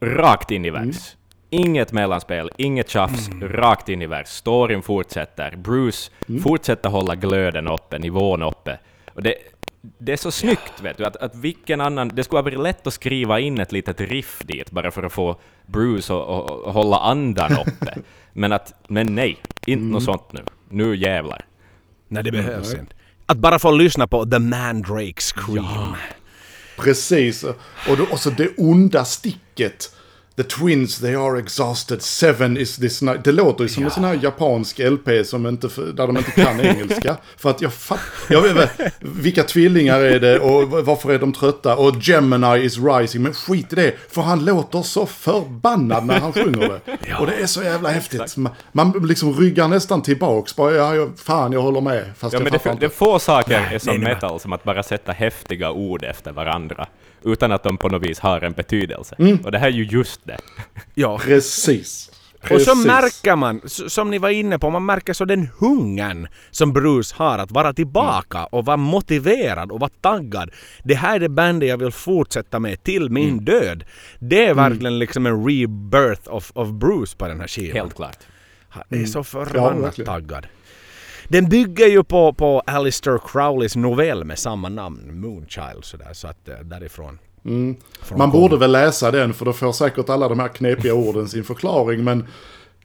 rakt in i vers. Inget mellanspel, inget tjafs, rakt in i vers. Storyn fortsätter. Bruce fortsätter hålla glöden uppe, nivån uppe. Och det, det är så snyggt, vet du, att, att vilken annan... Det skulle ha varit lätt att skriva in ett litet riff dit, bara för att få Bruce att hålla andan uppe. men, att, men nej, inte något sånt nu. Nu jävlar. Nej, det behövs inte. Att bara få lyssna på The Mandrake Scream. Precis. Och, då, och så det onda sticket. The twins, they are exhausted. Seven is this night. Det låter ju som en sån här japansk LP som inte, där de inte kan engelska. För att jag fattar... Jag vet inte, vilka tvillingar är det och varför är de trötta? Och Gemini is rising. Men skit i det, för han låter så förbannad när han sjunger det. Och det är så jävla häftigt. Man, man liksom ryggar nästan tillbaks. Bara, ja, jag, fan, jag håller med. Fast Ja, jag men det, fattar det är inte. få saker är nej, som nej. metal som att bara sätta häftiga ord efter varandra, utan att de på något vis har en betydelse. Och det här är ju just det. Ja. Precis. Och så Precis. märker man, som ni var inne på, man märker så den hungern som Bruce har att vara tillbaka och vara motiverad och vara taggad. Det här är det bandet jag vill fortsätta med till min död. Det är verkligen liksom en rebirth of, of Bruce på den här skivan. Helt klart. Han är så Ja, förbannat verkligen. taggad. Den bygger ju på, på Alistair Crowleys novell med samma namn, Moonchild, sådär, så att eh, därifrån. från Man borde väl läsa den för då får säkert alla de här knepiga orden sin förklaring. Men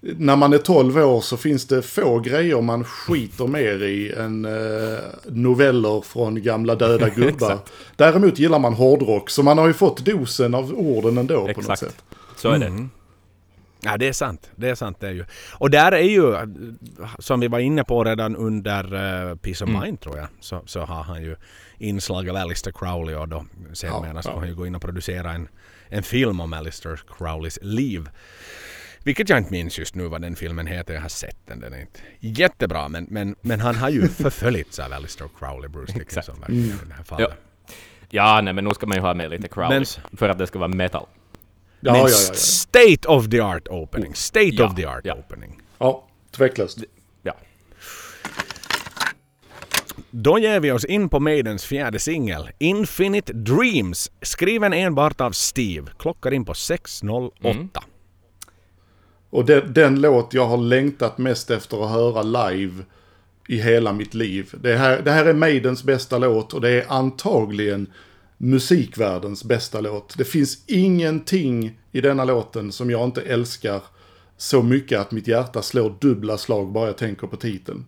när man är 12 år så finns det få grejer man skiter mer i än eh, noveller från gamla döda gubbar. Däremot gillar man hårdrock så man har ju fått dosen av orden ändå på något Exakt. sätt. Så är det. Ja, det är sant. Det är sant det är ju. Och där är ju, som vi var inne på redan under uh, Peace of Mind tror jag, så, så har han ju inslag av Alistair Crowley och då senare Ja, ska ja. han ju gå in och producera en, en film om Alistair Crowleys liv. Vilket jag inte minns just nu vad den filmen heter. Jag har sett den. Den är inte jättebra men, men, men han har ju förföljts av Alistair Crowley, Bruce Dickinson verkligen i det här fallet. Ja. Ja, nej, men nu ska man ju ha med lite Crowley, Men- för att det ska vara metal. Ja, men ja, ja, ja. state of the art opening. State Ja, of the art ja. opening. ja tveklöst. Ja. Då ger vi oss in på Maidens fjärde singel, Infinite Dreams, skriven enbart av Steve. Klockar in på 6.08. Och den, den låt jag har längtat mest efter att höra live i hela mitt liv. Det här, det här är Maidens bästa låt och det är antagligen musikvärldens bästa låt. Det finns ingenting i denna låten som jag inte älskar så mycket att mitt hjärta slår dubbla slag bara jag tänker på titeln.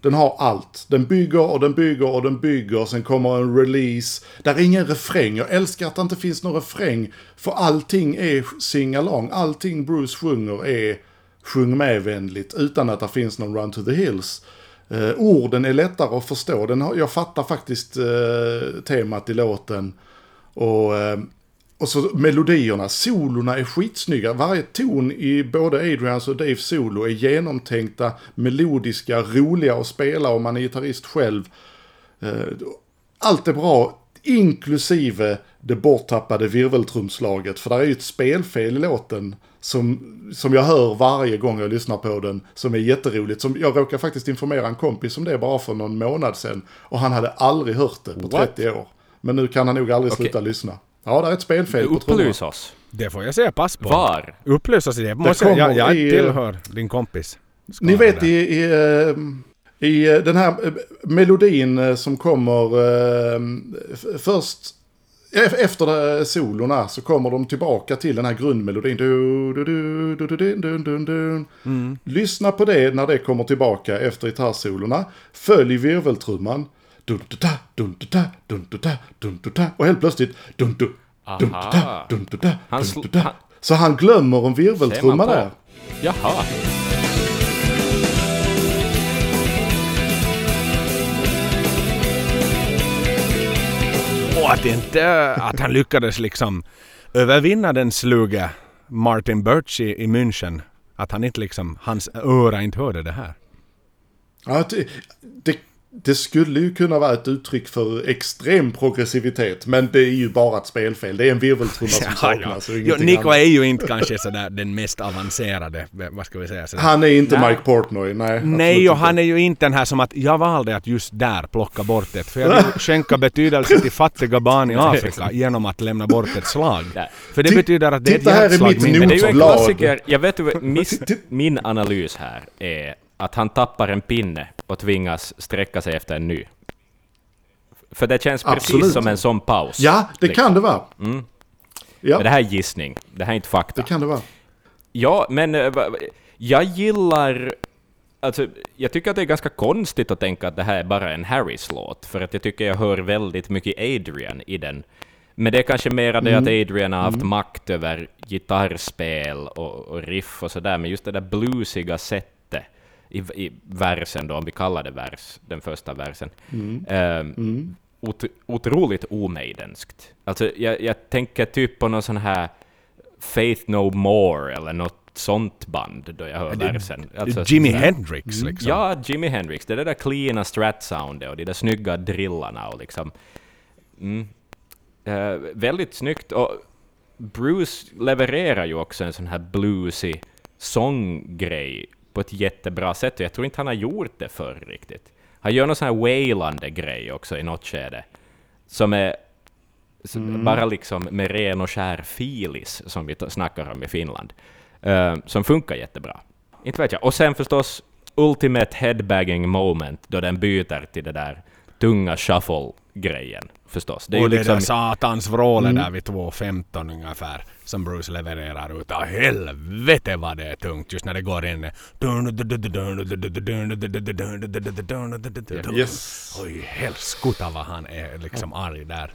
Den har allt. Den bygger och den bygger och den bygger. Sen kommer en release. Där är ingen refräng. Jag älskar att det inte finns någon refräng. För allting är sing-along. Allting Bruce sjunger är sjung med-vänligt. Utan att det finns någon Run to the Hills. Eh, orden är lättare att förstå. Den har, jag fattar faktiskt eh, temat i låten. Och, eh, och så melodierna, solorna är skitsnygga. Varje ton i både Adrians och Daves solo är genomtänkta, melodiska, roliga att spela om man är gitarrist själv. Eh, allt är bra, inklusive det borttappade virveltrumslaget. För där är ju ett spelfel i låten som, som jag hör varje gång jag lyssnar på den. Som är jätteroligt. Som jag råkar faktiskt informera en kompis om det bara för någon månad sedan. Och han hade aldrig hört det på What? 30 år. Men nu kan han nog aldrig sluta lyssna. Ja, det är ett spelfel på trummorna. Upplys oss. Det får jag säga pass på. Var? Upplösa sig det. Måste jag, kommer jag, jag i- tillhör din kompis. Skara Ni vet där. i, i, eh, i eh, den här eh, melodin eh, som kommer eh, först efter eh, solorna så kommer de tillbaka till den här grundmelodin. Lyssna på det när det kommer tillbaka efter gitarrsolorna. Följ virveltrumman. Och helt plötsligt... Så han glömmer en virveltrumma där. Jaha. Och att inte att han lyckades liksom övervinna den sluge Martin Birch i, i München. Att han inte liksom, hans öra inte hörde det här. Ja, det, det, det skulle ju kunna vara ett uttryck för extrem progressivitet, men det är ju bara ett spelfel. Det är en virveltrumma som saknas och Jo, Nico annat. är ju inte kanske sådär den mest avancerade, vad ska vi säga? Sådär. Han är inte Nej. Mike Portnoy, nej. Nej, och inte. han är ju inte den här som att jag valde att just där plocka bort det. För jag vill skänka betydelse till fattiga barn i Afrika genom att lämna bort ett slag. För det Ti- betyder att det är ett titta här hjärtslag mitt mindre. Det är ju en klassiker. Jag vet miss, min analys här är att han tappar en pinne och tvingas sträcka sig efter en ny. För det känns precis Absolut. som en sån paus. Ja, det liksom. kan det vara. Ja, Men det här är gissning. Det här är inte fakta. det kan det vara. Ja, men eh, jag gillar... Alltså, jag tycker att det är ganska konstigt att tänka att det här är bara en Harrys-låt, för att jag tycker jag hör väldigt mycket Adrian i den. Men det är kanske mera det att Adrian har haft makt över gitarrspel och, och riff och sådär, men just det där bluesiga sättet i, i versen då, om vi kallar det vers, den första versen. ehm, ot, otroligt omaidenskt. Alltså, jag, jag tänker typ på någon sån här Faith No More eller något sånt band då jag hör versen. Alltså, Jimi. Hendrix liksom. Ja, Jimi Hendrix. Det är det där cleana strat-soundet och de där snygga drillarna och liksom... Mm. Eh, väldigt snyggt. Och Bruce levererar ju också en sån här bluesy sånggrej på ett jättebra sätt. Och jag tror inte han har gjort det förr riktigt. Han gör någon sån här wailande grej också i något skede. Som är så bara liksom med ren och skär filis, som vi snackar om i Finland. eh, som funkar jättebra. Inte vet jag. Och sen förstås Ultimate Headbagging Moment, då den byter till det där tunga shuffle-grejen. Förstås. Det är och ju det liksom... där satans vrålet där vid 2.15 ungefär som Bruce levererar ut. Ja, helvete vad det är tungt just när det går in. Yes. Oj, helskotta vad han är liksom arg där.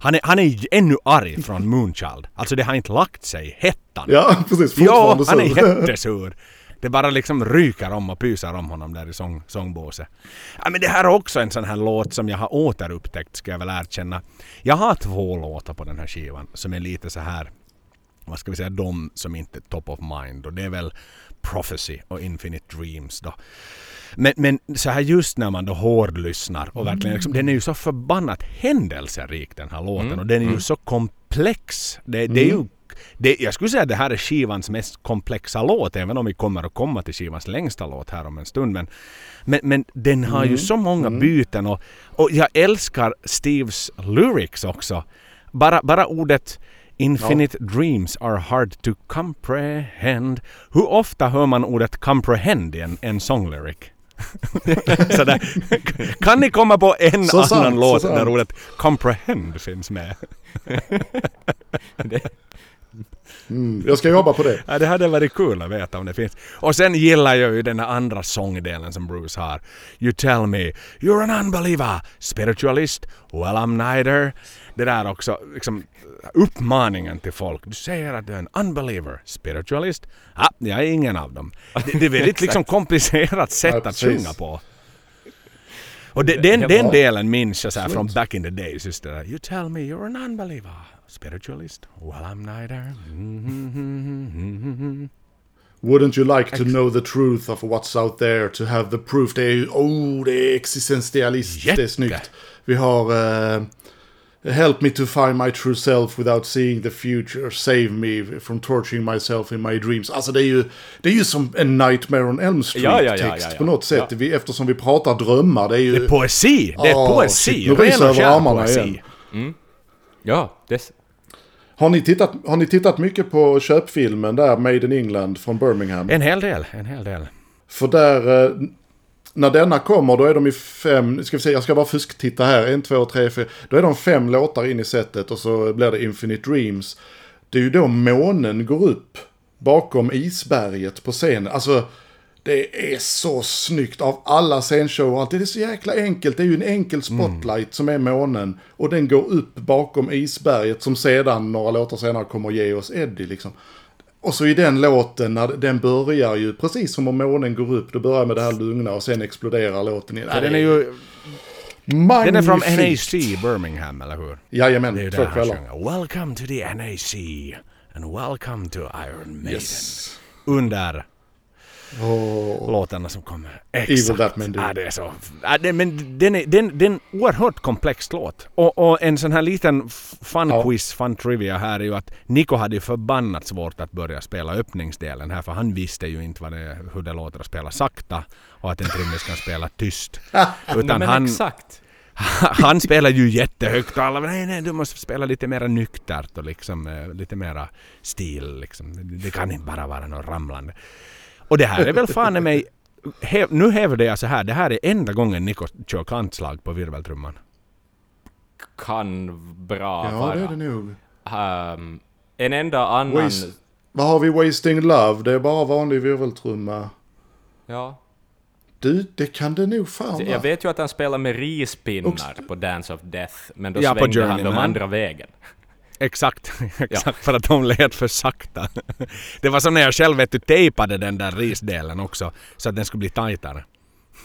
Han är, han är ännu arg från Moonchild. Alltså det har inte lagt sig, hettan. Ja, precis. Ja, Fortfarande han är jättesur. Det bara liksom ryker om och pyser om honom där i sång, sångbåset. Ja, men det här är också en sån här låt som jag har återupptäckt, ska jag väl erkänna. Jag har två låtar på den här skivan som är lite så här vad ska vi säga, de som inte är top of mind. Och det är väl Prophecy och Infinite Dreams då. Men, men så här just när man då hårdlyssnar och verkligen liksom, den är ju så förbannat händelserik den här låten och den är ju så komplex. Det, det är ju det, jag skulle säga att det här är skivans mest komplexa låt, även om vi kommer att komma till skivans längsta låt här om en stund. Men, men, men den har ju så många byten och, och jag älskar Steves lyrics också. Bara, bara ordet Infinite dreams are hard to comprehend. Hur ofta hör man ordet comprehend i en, en songlyric? Kan ni komma på en Så annan sant, låt där ordet comprehend finns med? Mm, jag ska jobba på det. Ja, det hade varit kul att veta om det finns. Och sen gillar jag ju den andra sångdelen som Bruce har. You tell me, you're an unbeliever, spiritualist, well I'm neither. Det där också, liksom uppmaningen till folk. Du säger att du är en unbeliever, spiritualist. Ja, jag är ingen av dem. Det, det är väldigt liksom komplicerat sätt Ja, att sjunga på. Och det, den, den delen minns jag så här från back in the days. Just det där. You tell me you're an unbeliever. Spiritualist. Well I'm neither. Wouldn't you like to know the truth of what's out there? To have the proof. Det är ju, oh, det är existentialist. Det Jätte. är snyggt. Vi har eh, Help me to find my true self without seeing the future. Save me from torturing myself in my dreams. Alltså det är ju, det är ju som en Nightmare on Elm Ja, ja, ja, Street-text ja, på något sätt. Vi, eftersom vi pratar drömmar. Det är ju... Det är poesi! Det är poesi! shit, nu ryser över armarna poesi. igen. Ja, det... Har ni, tittat, har ni tittat mycket på köpfilmen där, Made in England från Birmingham? En hel del, en hel del. För där, eh, när denna kommer, då är de i fem, ska vi se, jag ska bara fusktitta här, en, två, tre, fyra. Då är de fem låtar in i setet och så blir det Infinite Dreams. Det är ju då månen går upp bakom isberget på scenen. Alltså, det är så snyggt av alla scenshower. Det är så jäkla enkelt. Det är ju en enkel spotlight som är månen. Och den går upp bakom isberget som sedan, några låtar senare, kommer att ge oss Eddie liksom. Och så i den låten, när den börjar ju precis som om månen går upp. Det börjar med det här lugna och sen exploderar låten. För den är ju... Magnifikt. Den är från NAC Birmingham, eller hur? Jajamän, Det är ju två kvällar. Welcome to the NAC and welcome to Iron Maiden. Yes. Under Åh. låtarna som kommer. Evil Exakt. That Men Do. Ja, det är så. Ja, det, men den är, den, den är en oerhört komplex låt. Och, och en sån här liten fun Ja. quiz, fun trivia här är ju att Nico hade ju förbannat svårt att börja spela öppningsdelen här för han visste ju inte vad det, hur det låter att spela sakta och att en trummis kan spela tyst. Utan men han, exakt. han spelar ju jättehögt och alla nej nej du måste spela lite mera nyktert och liksom eh, lite mera stil liksom. Det- Det kan inte bara vara något ramlande. Och det här är väl fan i mig He, nu hävdar jag så här, det här är enda gången Niko kör kantslag på virveltrumman. Kan bra Ja, vara. det är det nog. Ehm, en enda annan... Waste, vad har vi Wasting Love? Det är bara vanlig virveltrumma. Ja. Du, det kan det nog fan Jag vara. vet ju att han spelar med rispinnar Också- på Dance of Death, men då Ja, på svängde han dem andra vägen. Exakt, exakt för att de lät för sakta. Det var som när jag själv vet du tejpade den där risdelen också så att den skulle bli tajtare.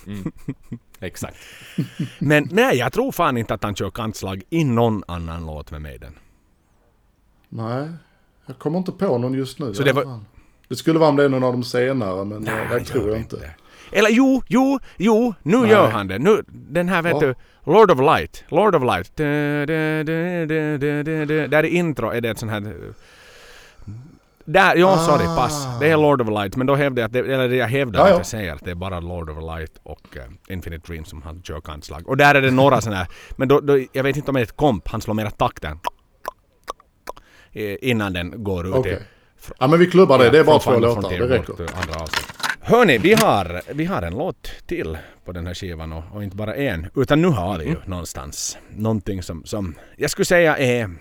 Exakt. Men nej, jag tror fan inte att han kör kantslag i någon annan låt med Maiden. Nej, jag kommer inte på någon just nu. Så det var- det skulle vara om det är någon av de senare, men Nej, Nej, det tror jag inte. Eller jo, jo, jo, nu Nej. gör han det. Nu, den här vet Ja. du, Lord of Light. Lord of Light. Där i intro är det ett sånt här... Där, ja sorry, Ah. pass. Det är Lord of Light. Men då hävdar jag att det, eller jag hävdar Ja, att ja. jag säger att det är bara Lord of Light och eh, Infinite Dream som han kör kantslag. Och där är det några såna här, men då, då, jag vet inte om det är ett komp, han slår mera takten. Eh, Innan den går ut Okej. i... Ja, men vi klubbar det. Det är bara från två låtar. Det räcker. Andra avsnitt. Hörni, vi har, vi har en låt till på den här skivan och, och inte bara en. Utan nu har vi ju Mm. någonstans någonting som, som jag skulle säga är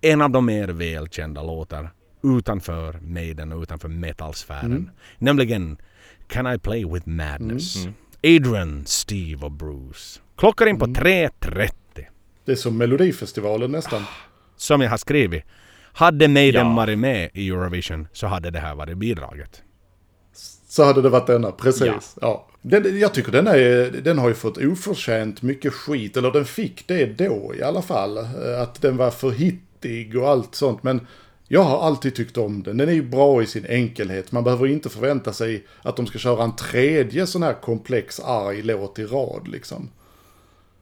en av de mer välkända låtar utanför Maiden och utanför metalsfären. Mm. Nämligen Can I Play With Madness? Mm. Adrian, Steve och Bruce. Klockar in på Mm. 3.30 Det är som Melodifestivalen nästan. som jag har skrivit. Hade Maiden Ja. varit med i Eurovision så hade det här varit bidraget. Så hade det varit denna, precis. Ja. Den, jag tycker den, är, den har ju fått oförtjänt mycket skit, eller den fick det då i alla fall. eh, Att den var för hittig och allt sånt, men jag har alltid tyckt om den. Den är ju bra i sin enkelhet. Man behöver inte förvänta sig att de ska köra en tredje sån här komplex arg låt i rad liksom.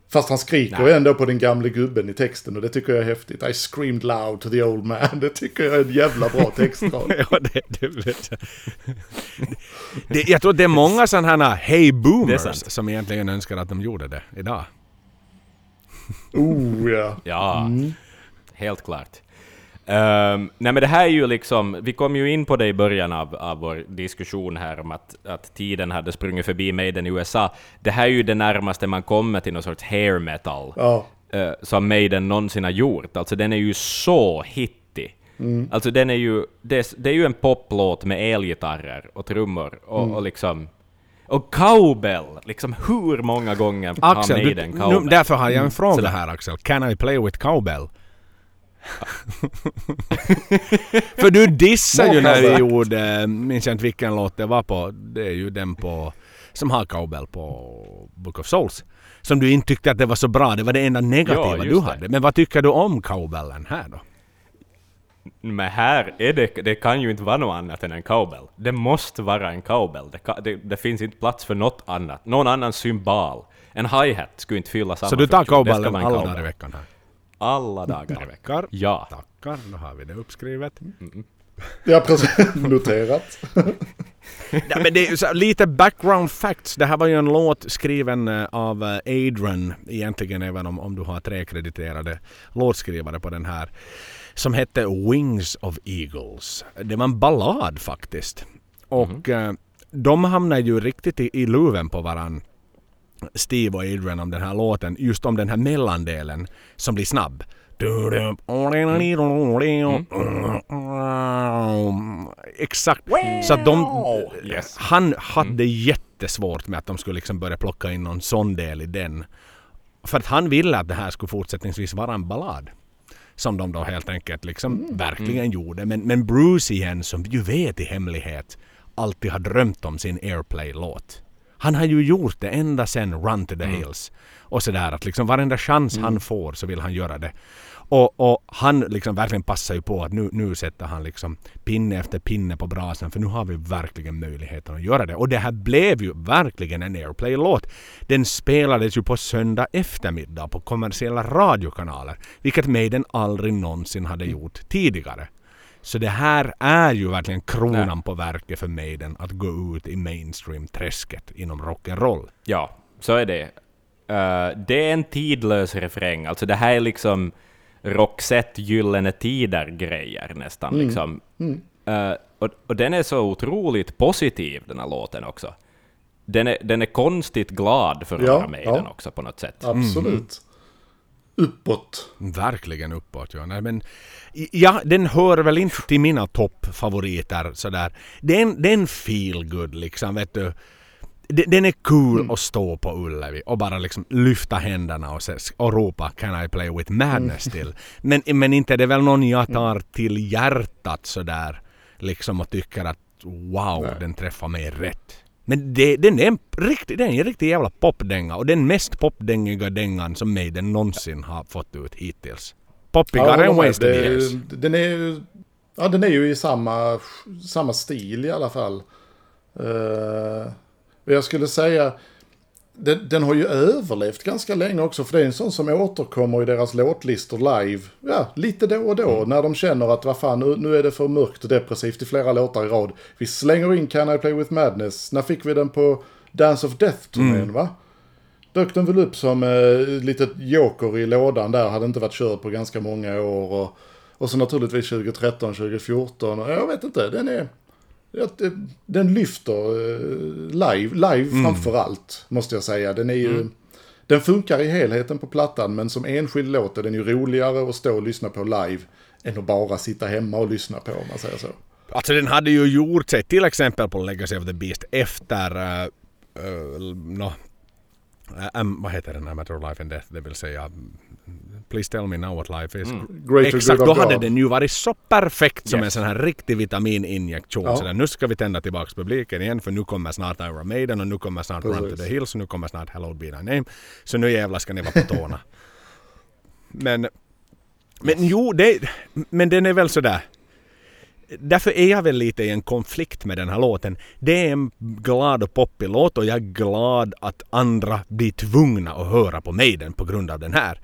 Fast han skriker Nej. ändå på den gamle gubben i texten och det tycker jag är häftigt. I screamed loud to the old man. Det tycker jag är en jävla bra textrad. ja, det, det vet jag. Det, jag tror det är många sådana här Hey Boomers som egentligen önskar att de gjorde det idag. Oh ja. Ja, helt klart. Ehm, nej men det här är ju liksom, vi kom ju in på det i början av, av vår diskussion här om att, att tiden hade sprungit förbi Maiden i USA. Det här är ju det närmaste man kommer till någon sorts hair metal Ja. eh, som Maiden någonsin har gjort. Alltså den är ju så hittig. Alltså den är ju, det, det är ju en poplåt med elgitarrer och trummor och, och liksom... Och cowbell! Liksom hur många gånger har Axel, du, Maiden nu, cowbell? därför har jag en fråga Sådär. här Axel. Can I play with cowbell? För du dissade ju när vi gjorde, minns jag inte vilken låt det var på, det är ju den på, som har cowbell på Book of Souls. Som du inte tyckte att det var så bra, det var det enda negativa Ja, du just det. hade. Men vad tycker du om cowbellen här då? Men här är det, det kan ju inte vara något annat än en cowbell. Det måste vara en cowbell. Det, kan, det, det finns inte plats för något annat. Någon annan symbol. En hi-hat skulle inte fylla samma Så du tar cowbellen alla dagar i veckan här? Alla dagar i veckan. Tackar. Ja. Tackar, då har vi det uppskrivet. Ja, precis. Noterat. Ja, men det är så, lite background facts. Det här var ju en låt skriven eh, av eh, Adrian, egentligen även om, om du har tre krediterade låtskrivare på den här, som hette Wings of Eagles. Det var en ballad faktiskt. Och mm. de hamnade ju riktigt i, i luven på varann. Steve och Adrian om den här låten, just om den här mellandelen som blir snabb. Exakt. Så att de... Yes. Han hade mm. jättesvårt med att de skulle liksom börja plocka in någon sån del i den. För att han ville att det här skulle fortsättningsvis vara en ballad. Som de då helt enkelt liksom mm. verkligen mm. gjorde. Men, men Bruce igen, som ju vet i hemlighet, alltid har drömt om sin Airplay-låt. Han har ju gjort det ända sedan Run to the mm. Hills. Och sådär att liksom varenda chans mm. han får så vill han göra det. Och, och, han liksom verkligen passar ju på att nu, nu sätter han liksom pinne efter pinne på brasan för nu har vi verkligen möjligheten att göra det. Och det här blev ju verkligen en Airplay-låt. Den spelades ju på söndag eftermiddag på kommersiella radiokanaler, vilket Maiden aldrig någonsin hade mm. gjort tidigare. Så det här är ju verkligen kronan Nej. på verket för Maiden att gå ut i mainstream-träsket inom rock'n'roll. Ja, så är det. Uh, det är en tidlös refräng. Alltså det här är liksom Roxette Gyllene Tider-grejer nästan. Mm. Liksom. Mm. Uh, och, och, den är så otroligt positiv, den här låten också. Den är, den är konstigt glad för att ja, vara med ja. den också på något sätt. Absolut. Mm. Uppåt. Verkligen uppåt, ja. Nej, men, ja, den hör väl inte till mina toppfavoriter sådär. Den, den feel good liksom, vet du den är cool mm. att stå på Ullevi och bara liksom lyfta händerna och, ses, och ropa “Can I play with madness” mm. till. Men, men inte är det väl någon jag tar mm. till hjärtat sådär liksom och tycker att wow, Nej. den träffar mig rätt. Men det, den, är en riktig, den är en riktig jävla popdänga och den mest popdängiga dängan som Maiden någonsin har fått ut hittills. Poppigare ja, än Wasted Years. Den är, ja, den är ju i samma, samma stil i alla fall. Uh, jag skulle säga, den, den, har ju överlevt ganska länge också, för det är en sån som återkommer i deras låtlistor live, ja, lite då och då, mm. när de känner att vad fan, nu, nu är det för mörkt och depressivt i flera låtar i rad. Vi slänger in Can I Play With Madness, när fick vi den på Dance of Death-turnén mm. va? Dök den väl upp som eh, litet joker i lådan där, hade inte varit körd på ganska många år. Och, och så naturligtvis 2013, 2014, och jag vet inte, den är den lyfter eh, live, live mm. framför allt, måste jag säga. Den är ju... Mm. Den funkar i helheten på plattan, men som enskild låt är den ju roligare att stå och lyssna på live än att bara sitta hemma och lyssna på, om man säger så. Alltså den hade ju gjort sig till exempel på Legacy of the Beast efter uh, uh, no, um, vad heter den här Matter of Life and Death, det vill säga Please tell me now what life is. Mm. Exakt, då hade den ju varit så perfekt som yes. en sån här riktig vitamininjektion. Ja. Så där, nu ska vi tända tillbaks publiken igen för nu kommer snart Iron Maiden och nu kommer snart Precis. Run to the Hills och nu kommer snart Hello Be Thy Name. Så nu jävlar ska ni vara på tårna. men, men jo, det, men den är väl sådär därför är jag väl lite i en konflikt med den här låten. Det är en glad och poppig låt och jag är glad att andra blir tvungna att höra på Maiden på grund av den här.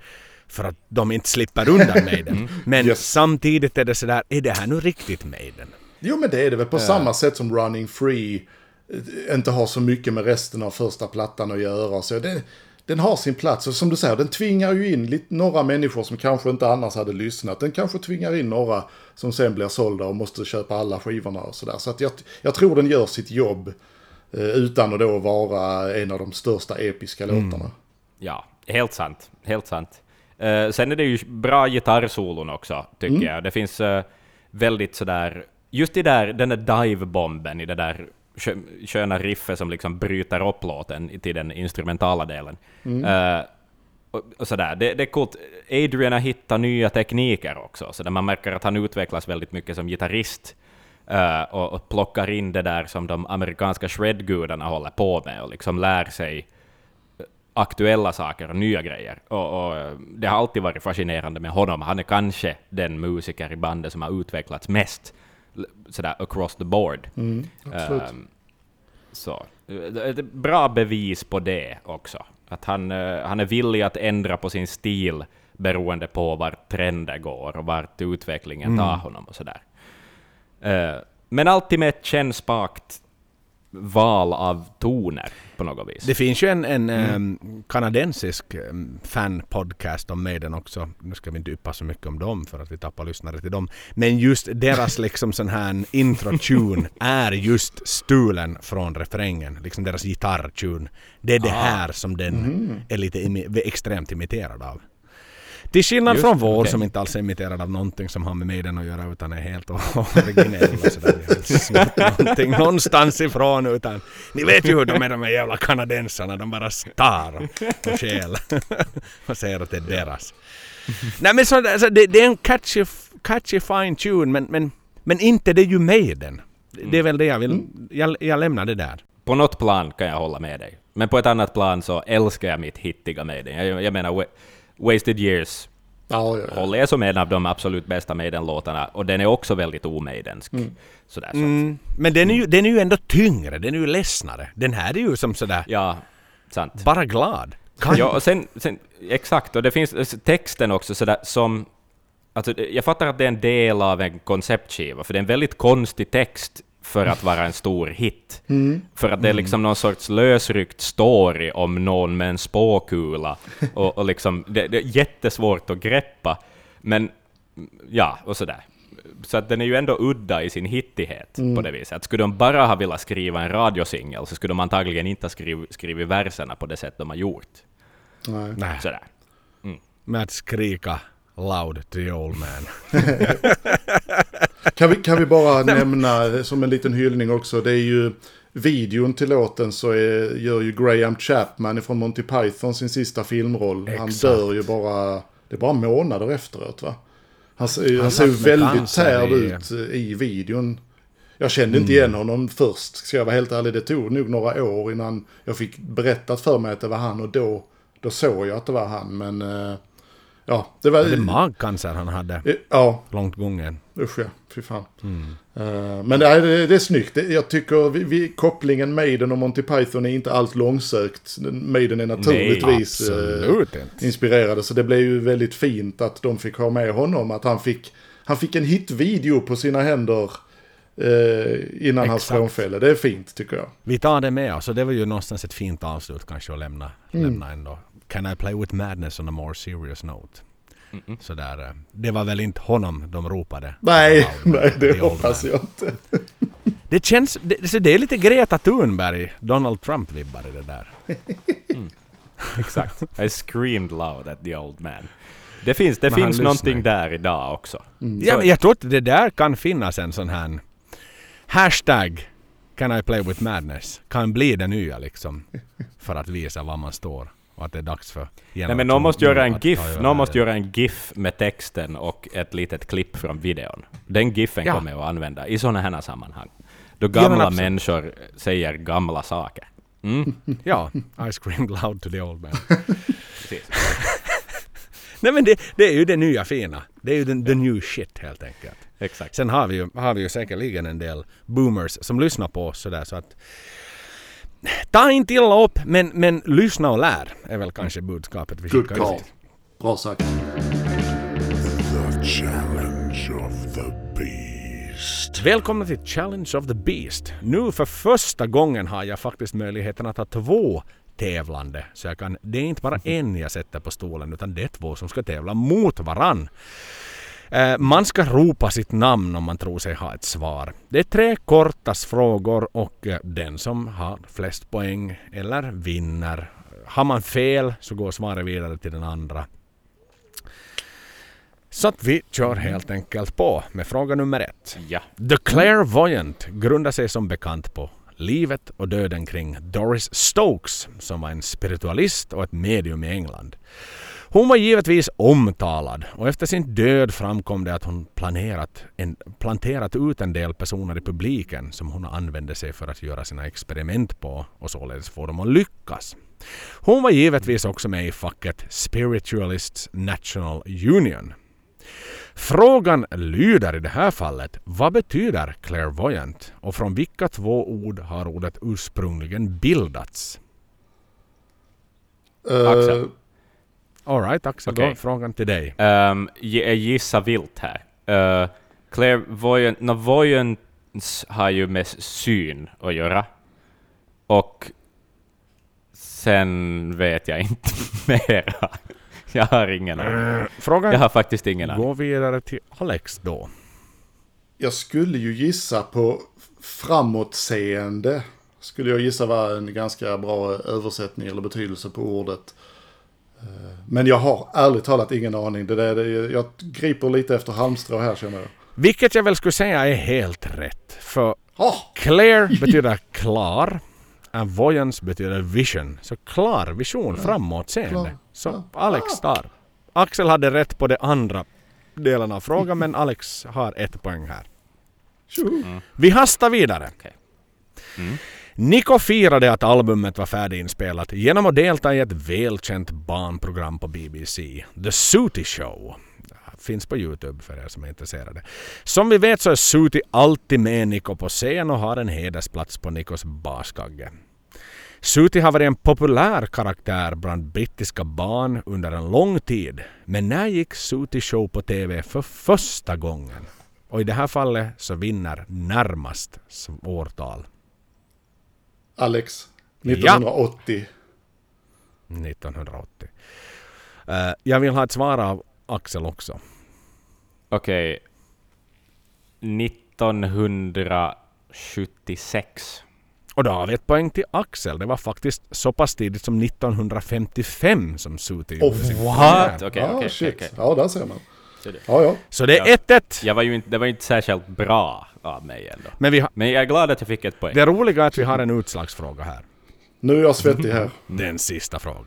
För att de inte slipper undan Maiden. Mm. Men yes. samtidigt är det sådär, är det här nu riktigt Maiden? Jo men det är det väl på uh. samma sätt som Running Free eh, inte har så mycket med resten av första plattan att göra. Så det, den har sin plats och som du säger, den tvingar ju in lite, några människor som kanske inte annars hade lyssnat. Den kanske tvingar in några som sen blir sålda och måste köpa alla skivorna och sådär. Så att jag, jag tror den gör sitt jobb eh, utan att då vara en av de största episka mm. låtarna. Ja, helt sant. Helt sant. Uh, sen är det ju bra gitarrsolon också, tycker mm. jag. Det finns uh, väldigt sådär, just i där, den där dive-bomben i det där sköna riffet som liksom bryter upp låten till den instrumentala delen. Mm. Uh, och, och sådär. Det, det, är coolt. Adrian har hittat nya tekniker också, så där man märker att han utvecklas väldigt mycket som gitarrist. Uh, och, och plockar in det där som de amerikanska shredgudarna håller på med och liksom lär sig aktuella saker och nya grejer. Och, och, det har alltid varit fascinerande med honom. Han är kanske den musiker i bandet som har utvecklats mest sådär across the board. Mm, um, så. Ett bra bevis på det också. Att han, uh, han är villig att ändra på sin stil beroende på vart trenden går och vart utvecklingen mm. tar honom och sådär. Uh, men alltid med ett kännspakt val av toner på något vis. Det finns ju en, en mm. um, kanadensisk um, fanpodcast om Maiden också. Nu ska vi inte yppa så mycket om dem för att vi tappar lyssnare till dem. Men just deras liksom sån här intro-tune är just stulen från refrängen. Liksom deras gitarr-tune. Det är det ah. här som den mm. är lite imi extremt imiterad av. Till skillnad Just, från vår okay. som inte alls är imiterad av någonting som har med Maiden att göra utan är helt originell och sådär. Snott någonting någonstans ifrån utan ni vet ju hur de är de här jävla kanadensarna. De bara star och stjäl och säger att det är deras. Nej men så, alltså, det, det, är en catchy, catchy fine tune men, men, men inte det är ju Maiden. Det är väl det jag vill, mm. jag, jag lämnar det där. På något plan kan jag hålla med dig. Men på ett annat plan så älskar jag mitt hittiga Maiden. Jag, jag menar Wasted Years ja, ja, ja. håller jag som en av de absolut bästa Maiden-låtarna, och den är också väldigt omaidensk. Mm. Sådär, så. Mm. Men den är, ju, den är ju ändå tyngre, den är ju ledsnare. Den här är ju som sådär... Ja, sant. Bara glad. Kan... Ja, och sen, sen, exakt, och det finns texten också sådär som... Alltså, jag fattar att det är en del av en konceptskiva, för det är en väldigt konstig text för att vara en stor hit. Mm. För att det är mm. liksom någon sorts lösryckt story om någon med en spåkula. Och, och liksom, det, det, är jättesvårt att greppa. Men ja, och sådär. Så att den är ju ändå udda i sin hittighet mm. på det viset. Att skulle de bara ha velat skriva en radiosingel så skulle de antagligen inte ha skrivit, skrivit verserna på det sätt de har gjort. Nej. Sådär. Mm. Med att skrika loud the old man. kan, vi, kan vi bara nämna som en liten hyllning också, det är ju videon till låten så är, gör ju Graham Chapman från Monty Python sin sista filmroll. Exakt. Han dör ju bara, det är bara månader efteråt va? Han, han, han ser ju väldigt tärd ut i videon. Jag kände inte igen mm. honom först, ska jag vara helt ärlig. Det tog nog några år innan jag fick berättat för mig att det var han och då, då såg jag att det var han. Men uh, Ja, det var... Var det magcancer han hade? Ja. Långt gången. Usch ja, fy fan. Mm. Uh, men det är, det är snyggt. Jag tycker vi, vi, kopplingen Maiden och Monty Python är inte alls långsökt. Maiden är naturligtvis Nej, uh, inspirerade. Så det blev ju väldigt fint att de fick ha med honom. Att han fick, han fick en hitvideo på sina händer. Uh, innan Exakt. hans frånfälle. Det är fint tycker jag. Vi tar det med oss. det var ju någonstans ett fint avslut kanske att lämna, mm. lämna ändå Can I play with madness on a more serious note? Mm -mm. Sådär, eh, det var väl inte honom de ropade? Nej, nej det hoppas jag inte. det känns, det, det är lite Greta Thunberg, Donald Trump-vibbar i det där. Mm. Exakt. I screamed loud at the old man. Det finns, det finns någonting där idag också. Mm. Ja, men jag tror att det där kan finnas en sån här hashtag Can I play with madness? Kan bli det nya liksom. För att visa var man står och att det är dags för Nej men någon måste göra en GIF, någon måste göra en GIF med texten och ett litet klipp från videon. Den GIFen ja. kommer jag att använda i sådana här sammanhang. Då gamla ja, människor säger gamla saker. Mm. ja, I screamed loud to the old man. Nej men det, det, är ju det nya fina. Det är ju the, the new shit helt enkelt. Exakt. Sen har vi ju, har vi ju säkerligen en del boomers som lyssnar på oss sådär så att ta inte illa upp, men, men lyssna och lär är väl kanske budskapet vi skickar Good ut. Bra sagt. The Challenge of the Beast. Välkomna till Challenge of the Beast. Nu för första gången har jag faktiskt möjligheten att ha två tävlande. Så jag kan, det är inte bara en jag sätter på stolen utan det är två som ska tävla mot varann. Eh, man ska ropa sitt namn om man tror sig ha ett svar. Det är tre kortas frågor och eh, den som har flest poäng eller vinner. Har man fel så går svaret vidare till den andra. Så att vi kör helt enkelt på med fråga nummer ett. Ja. The Clairvoyant grundar sig som bekant på livet och döden kring Doris Stokes som var en spiritualist och ett medium i England. Hon var givetvis omtalad och efter sin död framkom det att hon planerat en, planterat ut en del personer i publiken som hon använde sig för att göra sina experiment på och således få dem att lyckas. Hon var givetvis också med i facket Spiritualists National Union. Frågan lyder i det här fallet, vad betyder clairvoyant och från vilka två ord har ordet ursprungligen bildats? Uh, Axel? Alright Axel, okay. då frågan till dig. Um, jag gissar vilt här. Uh, clairvoyant, no, voyance har ju med syn att göra. Och sen vet jag inte mera. Jag har ingen aning. Jag Frågan har faktiskt ingen aning. går vidare till Alex då. Jag skulle ju gissa på framåtseende. Skulle jag gissa var en ganska bra översättning eller betydelse på ordet. Men jag har ärligt talat ingen aning. Det där, jag griper lite efter halmstrå här känner jag. Vilket jag väl skulle säga är helt rätt. För Ah, clear betyder klar. Avoyance betyder vision. Så klar vision, framåtseende. klar. Så Ja. Alex tar. Axel hade rätt på det andra delen av frågan men Alex har ett poäng här. tjoho. Vi hastar vidare. Okej. Nico firade att albumet var färdiginspelat genom att delta i ett välkänt barnprogram på BBC, The Sooty Show. Finns på Youtube för er som är intresserade. Som vi vet så är Suti alltid med Nico på scen och har en hedersplats på Nikos baskagge. Suti har varit en populär karaktär bland brittiska barn under en lång tid. Men när gick Suti Show på TV för första gången? Och i det här fallet så vinner närmast årtal. Alex, 1980. 1980. Eh, jag vill ha ett svar av Axel också. Okej. 1976. Och då har vi ett poäng till Axel. Det var faktiskt så pass tidigt som 1955 som Suti Oh, gjorde sin what? Okej, ah, okej, shit. okej. Ja, där ser man. Så det- Ja, ja. Så det är Ja. 1-1. Jag var ju inte, det var ju inte särskilt bra av mig ändå. Men vi har, Men jag är glad att jag fick ett poäng. det roliga är att vi har en utslagsfråga här. Nu är jag svettig här. Den sista frågan.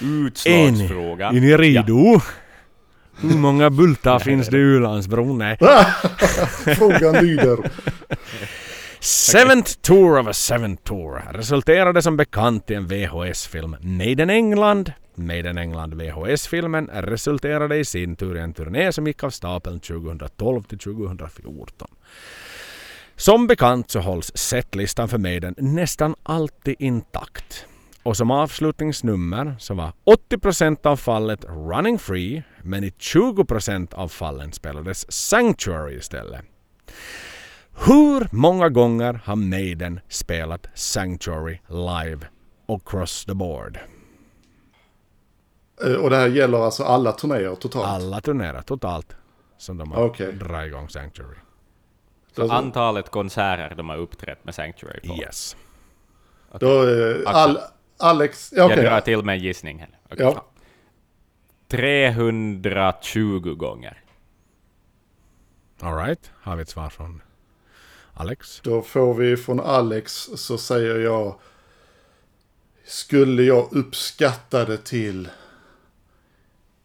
Utslagsfråga. Är ni redo? Hur många bultar finns det i Ulandsbron? Nej. Frågan lyder. Seventh Tour of a Seventh Tour resulterade som bekant i en VHS-film Made in England. Made in England VHS-filmen resulterade i sin tur i en turné som gick av stapeln 2012 till 2014. Som bekant så hålls setlistan för Maiden nästan alltid intakt. Och som avslutningsnummer så var 80% av fallet Running Free men i 20% av fallen spelades Sanctuary istället. Hur många gånger har Maiden spelat Sanctuary live across the board? Eh, Och det här gäller alltså alla turnéer totalt? Alla turnéer totalt som de har Okej. dragit igång Sanctuary. Alltså, Antalet konserter de har uppträtt med Sanctuary på. Yes. då, eh, all, Alex, ja, Jag okej. drar till med en gissning här. Okej. Ja. 320 gånger. Alright, har vi ett svar från Alex? Då får vi från Alex så säger jag. Skulle jag uppskatta det till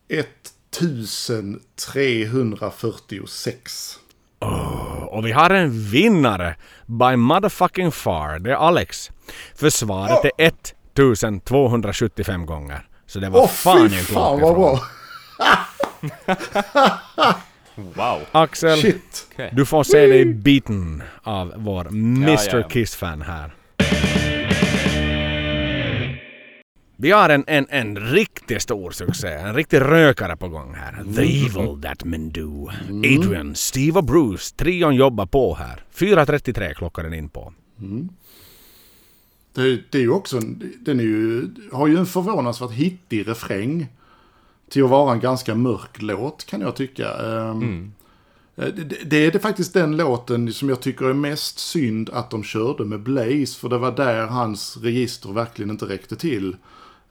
1346. Och vi har en vinnare by motherfucking far. Det är Alex. För svaret är 1275 gånger. Så det var Åh fan fy inte fan vad bra. Wow. Axel, Shit. Okej. du får se dig beaten av vår Mr ja. Kiss-fan här. Vi har en, en, en riktigt stor succé, en riktig rökare på gång här. The Evil That Men Do. Adrian, Steve och Bruce, trion jobbar på här. 4.33 klockar den in på. Det, det är ju också, en- den är ju, har ju en förvånansvärt hittig refräng. Till att vara en ganska mörk låt kan jag tycka. Ehm, eh, Det, är det faktiskt den låten som jag tycker är mest synd att de körde med Blaze. För det var där hans register verkligen inte räckte till.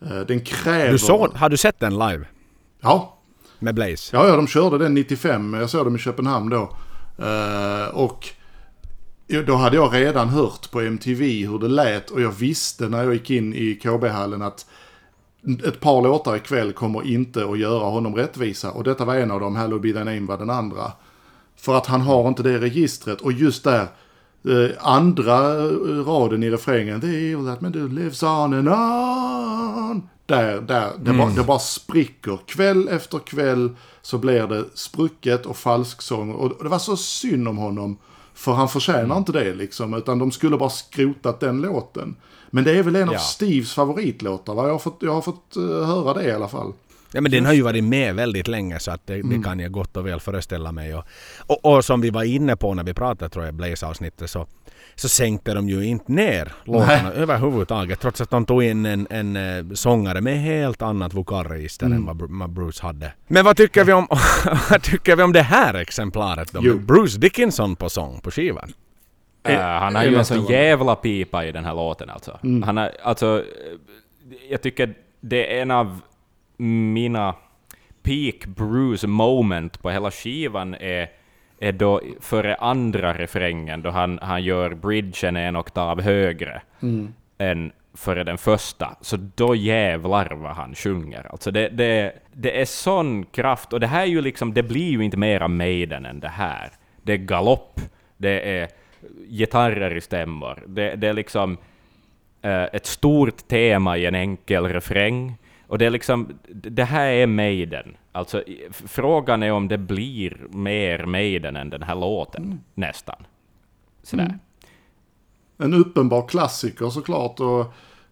Eh, Den kräver... Du såg, har du sett den live? Ja, Med Blaze? Ja, ja, de körde den 95. Jag såg dem i Köpenhamn då. Eh, och då hade jag redan hört på MTV hur det lät och jag visste när jag gick in i KB-hallen att ett par låtar ikväll kommer inte att göra honom rättvisa. Och detta var en av dem, Hello Be Thy Name var den andra. För att han har inte det registret. Och just där, eh, andra eh, raden i refrängen, The evil that man do lives on and on. Där, där, det, bara, det bara spricker. Kväll efter kväll så blir det sprucket och falsksång. Och det var så synd om honom. För han förtjänar inte det liksom, utan de skulle bara skrotat den låten. Men det är väl en av Ja. Steves favoritlåtar, va? Jag har fått, jag har fått eh, höra det i alla fall. Ja, men den har ju varit med väldigt länge så att det, Mm. det kan jag gott och väl föreställa mig. Och, och, och som vi var inne på när vi pratade tror jag Blaze-avsnittet så, så sänkte de ju inte ner låtarna överhuvudtaget trots att de tog in en, en eh, sångare med helt annat vokalregister Mm. än vad, Bru- vad Bruce hade. Men vad tycker vi om, vad tycker vi om det här exemplaret då? Jo. Bruce Dickinson på sång på skivan. Äh, han har ju en sån jävla pipa i den här låten alltså. Han har, alltså, eh, jag tycker det är en av mina peak Bruce moment på hela skivan är, är då före andra refrängen då han, han gör bridgen en oktav högre än före den första. Så då jävlar vad han sjunger. Alltså det, det, det är sån kraft, och det här är ju liksom, det blir ju inte mera Maiden än det här. Det är galopp, det är gitarrer i stämmor, det, det är liksom eh, ett stort tema i en enkel refräng. Och det är liksom, det här är Maiden. Alltså, frågan är om det blir mer Maiden än den här låten, nästan. Sådär. En uppenbar klassiker såklart och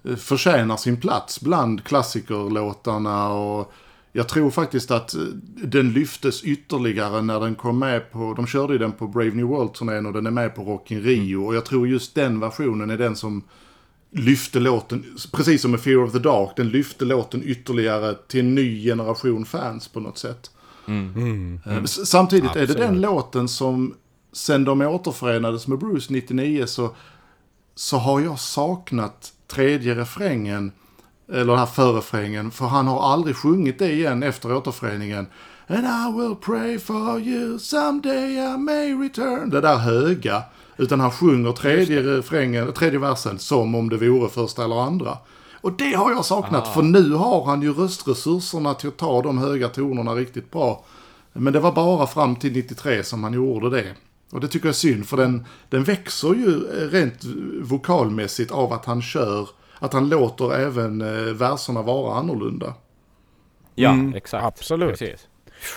eh, förtjänar sin plats bland klassikerlåtarna och jag tror faktiskt att eh, den lyftes ytterligare när den kom med på, de körde ju den på Brave New World-turnén och den är med på Rock in Rio. Och jag tror just den versionen är den som lyfte låten, precis som med Fear of the Dark, den lyfte låten ytterligare till en ny generation fans på något sätt. Eh, s- Samtidigt är det den låten som, sen de återförenades med Bruce 99, så, så har jag saknat tredje refrängen, eller den här förrefrängen, för han har aldrig sjungit det igen efter återföreningen. And I will pray for you, someday I may return. Det där höga. Utan han sjunger tredje refrängen, tredje versen som om det vore första eller andra. Och det har jag saknat, för nu har han ju röstresurserna till att ta de höga tonerna riktigt bra. Men det var bara fram till 93 som han gjorde det. Och det tycker jag är synd, för den, den växer ju rent vokalmässigt av att han kör, att han låter även eh, verserna vara annorlunda. Ja, exakt. absolut. Precis.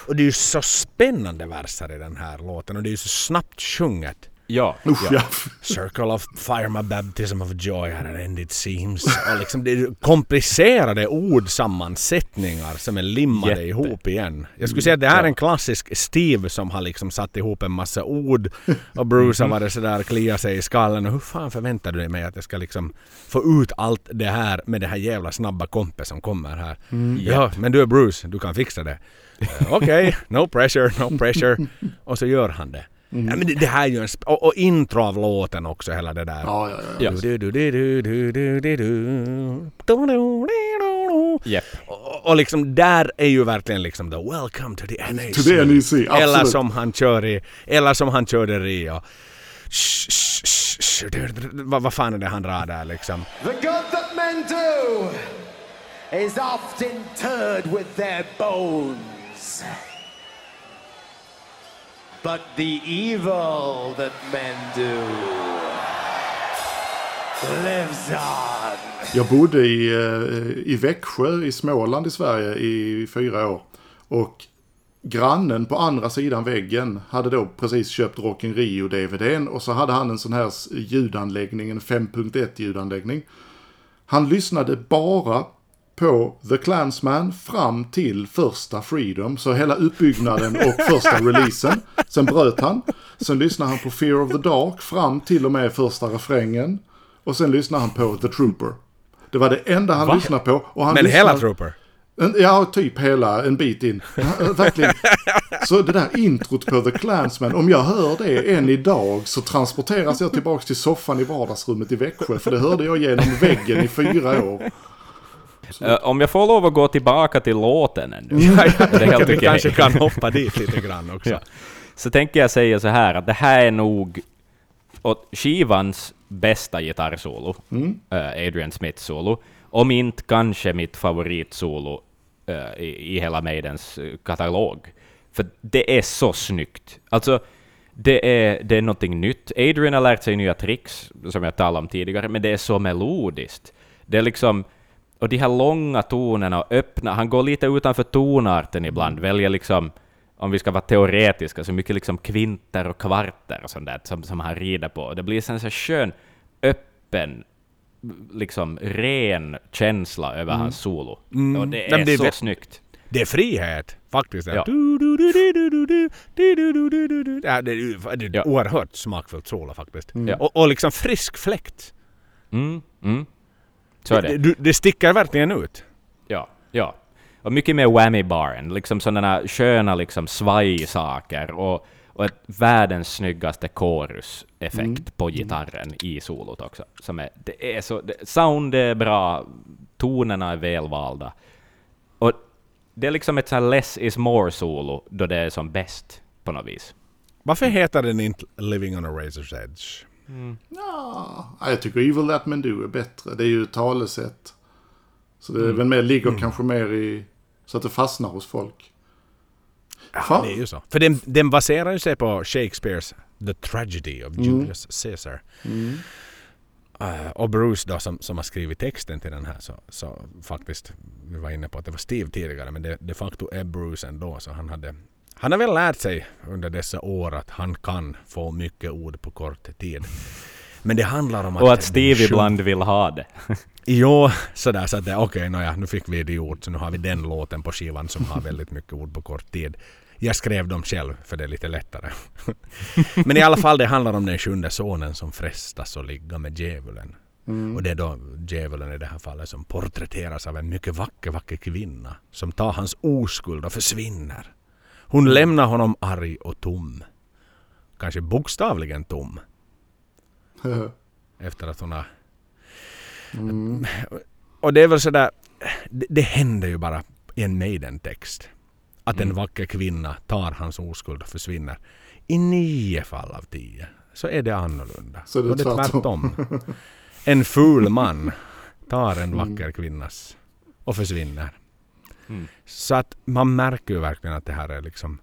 Och det är ju så spännande verser i den här låten och det är ju så snabbt sjunget. Ja, Usch, ja. ja. Circle of fire, my baptism of joy had an end it seems. Och liksom det är komplicerade ordsammansättningar som är limmade Jätte. ihop igen. Jag skulle säga att det här är en klassisk Steve som har liksom satt ihop en massa ord och Bruce har varit sådär kliat sig i skallen och hur fan förväntar du dig mig att jag ska liksom få ut allt det här med det här jävla snabba kompet som kommer här. Ja, men du är Bruce, du kan fixa det. Eh, Okej, no pressure, no pressure. Och så gör han det. Ja, men det, det här är ju en... sp- Och, och intro av låten också, hela det där. Ja, ja, ja. Ja. Du, du, du, du, du, du, du, du. Du, du, du, du, du. Japp. Och, och liksom där är ju verkligen liksom the welcome to the NAC. To the NEC, absolut. Eller som han kör i, eller som han körde i Rio. Sh, sh, sh, Vad vad fan är det han drar där liksom? The good that men do is oft interred with their bones. But the evil that men do lives on. Jag bodde i, eh, i Växjö i Småland i Sverige i fyra år. Och grannen på andra sidan väggen hade då precis köpt Rockin Rio-DVDn och så hade han en sån här ljudanläggning, en 5.1 ljudanläggning. Han lyssnade bara på The Clansman fram till första Freedom, så hela uppbyggnaden och första releasen. Sen bröt han. Sen lyssnade han på Fear of the Dark fram till och med första refrängen. Och sen lyssnade han på The Trooper. Det var det enda han lyssnade på. Och han Men lyssnade, hela Trooper? En, ja, typ hela, en bit in. Verkligen. Så det där introt på The Clansman, om jag hör det än idag så transporteras jag tillbaks till soffan i vardagsrummet i Växjö. För det hörde jag genom väggen i fyra år. Eh, om jag får lov att gå tillbaka till låten ännu. Ja, Det helt tänker vi kanske kan hoppa dit lite grann också. Ja. Så tänker jag säga så här att det här är nog skivans bästa gitarrsolo, eh, Adrian Smiths solo. Om inte kanske mitt favoritsolo eh, i, i hela Maidens katalog. För det är så snyggt. Alltså, det är, det är någonting nytt. Adrian har lärt sig nya tricks, som jag talade om tidigare, men det är så melodiskt. Det är liksom och de här långa tonerna och öppna, han går lite utanför tonarten ibland, väljer liksom, om vi ska vara teoretiska, så mycket liksom kvinter och kvarter och sånt där som, som han rider på. Det blir en så skön, öppen, liksom ren känsla över mm. hans solo. Mm. Och det är, det är så snyggt. Det är frihet faktiskt. Ja. Ja, det är ett oerhört smakfullt solo faktiskt. Mm. Ja. Och, och liksom frisk fläkt. Mm. Mm. Så är det. Det, det sticker verkligen ut. Ja, ja. Och mycket mer whammy-baren, liksom sådana sköna liksom svajsaker och, och ett världens snyggaste chorus-effekt på gitarren i solot också. Som är, det är så, det, sound är bra, tonerna är välvalda. Och det är liksom ett sånt här less is more-solo då det är som bäst på något vis. Varför heter den inte Living on a Razor's Edge? Ja, jag tycker Evil That Men Do är bättre. Det är ju ett talesätt. Så det väl mer, ligger kanske mer i... Så att det fastnar hos folk. Fan. Det är ju så. För den, den baserar ju sig på Shakespeares The Tragedy of Julius Caesar. Eh, och Bruce då som, som har skrivit texten till den här så, så faktiskt, vi var inne på att det var Steve tidigare men det de facto är Bruce ändå så han hade han har väl lärt sig under dessa år att han kan få mycket ord på kort tid. Men det handlar om att... Och att Steve ibland vill ha det. Jo, sådär så att det, okej, nåja, nu fick vi det ord så nu har vi den låten på skivan som har väldigt mycket ord på kort tid. Jag skrev dem själv för det är lite lättare. Men i alla fall det handlar om den sjunde sonen som frestas att ligga med djävulen. Och det är då djävulen i det här fallet som porträtteras av en mycket vacker, vacker kvinna som tar hans oskuld och försvinner. Hon lämnar honom arg och tom. Kanske bokstavligen tom. Efter att hon har och det är väl sådär, det, det händer ju bara i en Maiden-text. Att en vacker kvinna tar hans oskuld och försvinner. I nio fall av tio så är det annorlunda. Så det är Och det är tvärtom. tvärtom. En ful man tar en vacker kvinnas och försvinner. Mm. Så att man märker ju verkligen att det här är liksom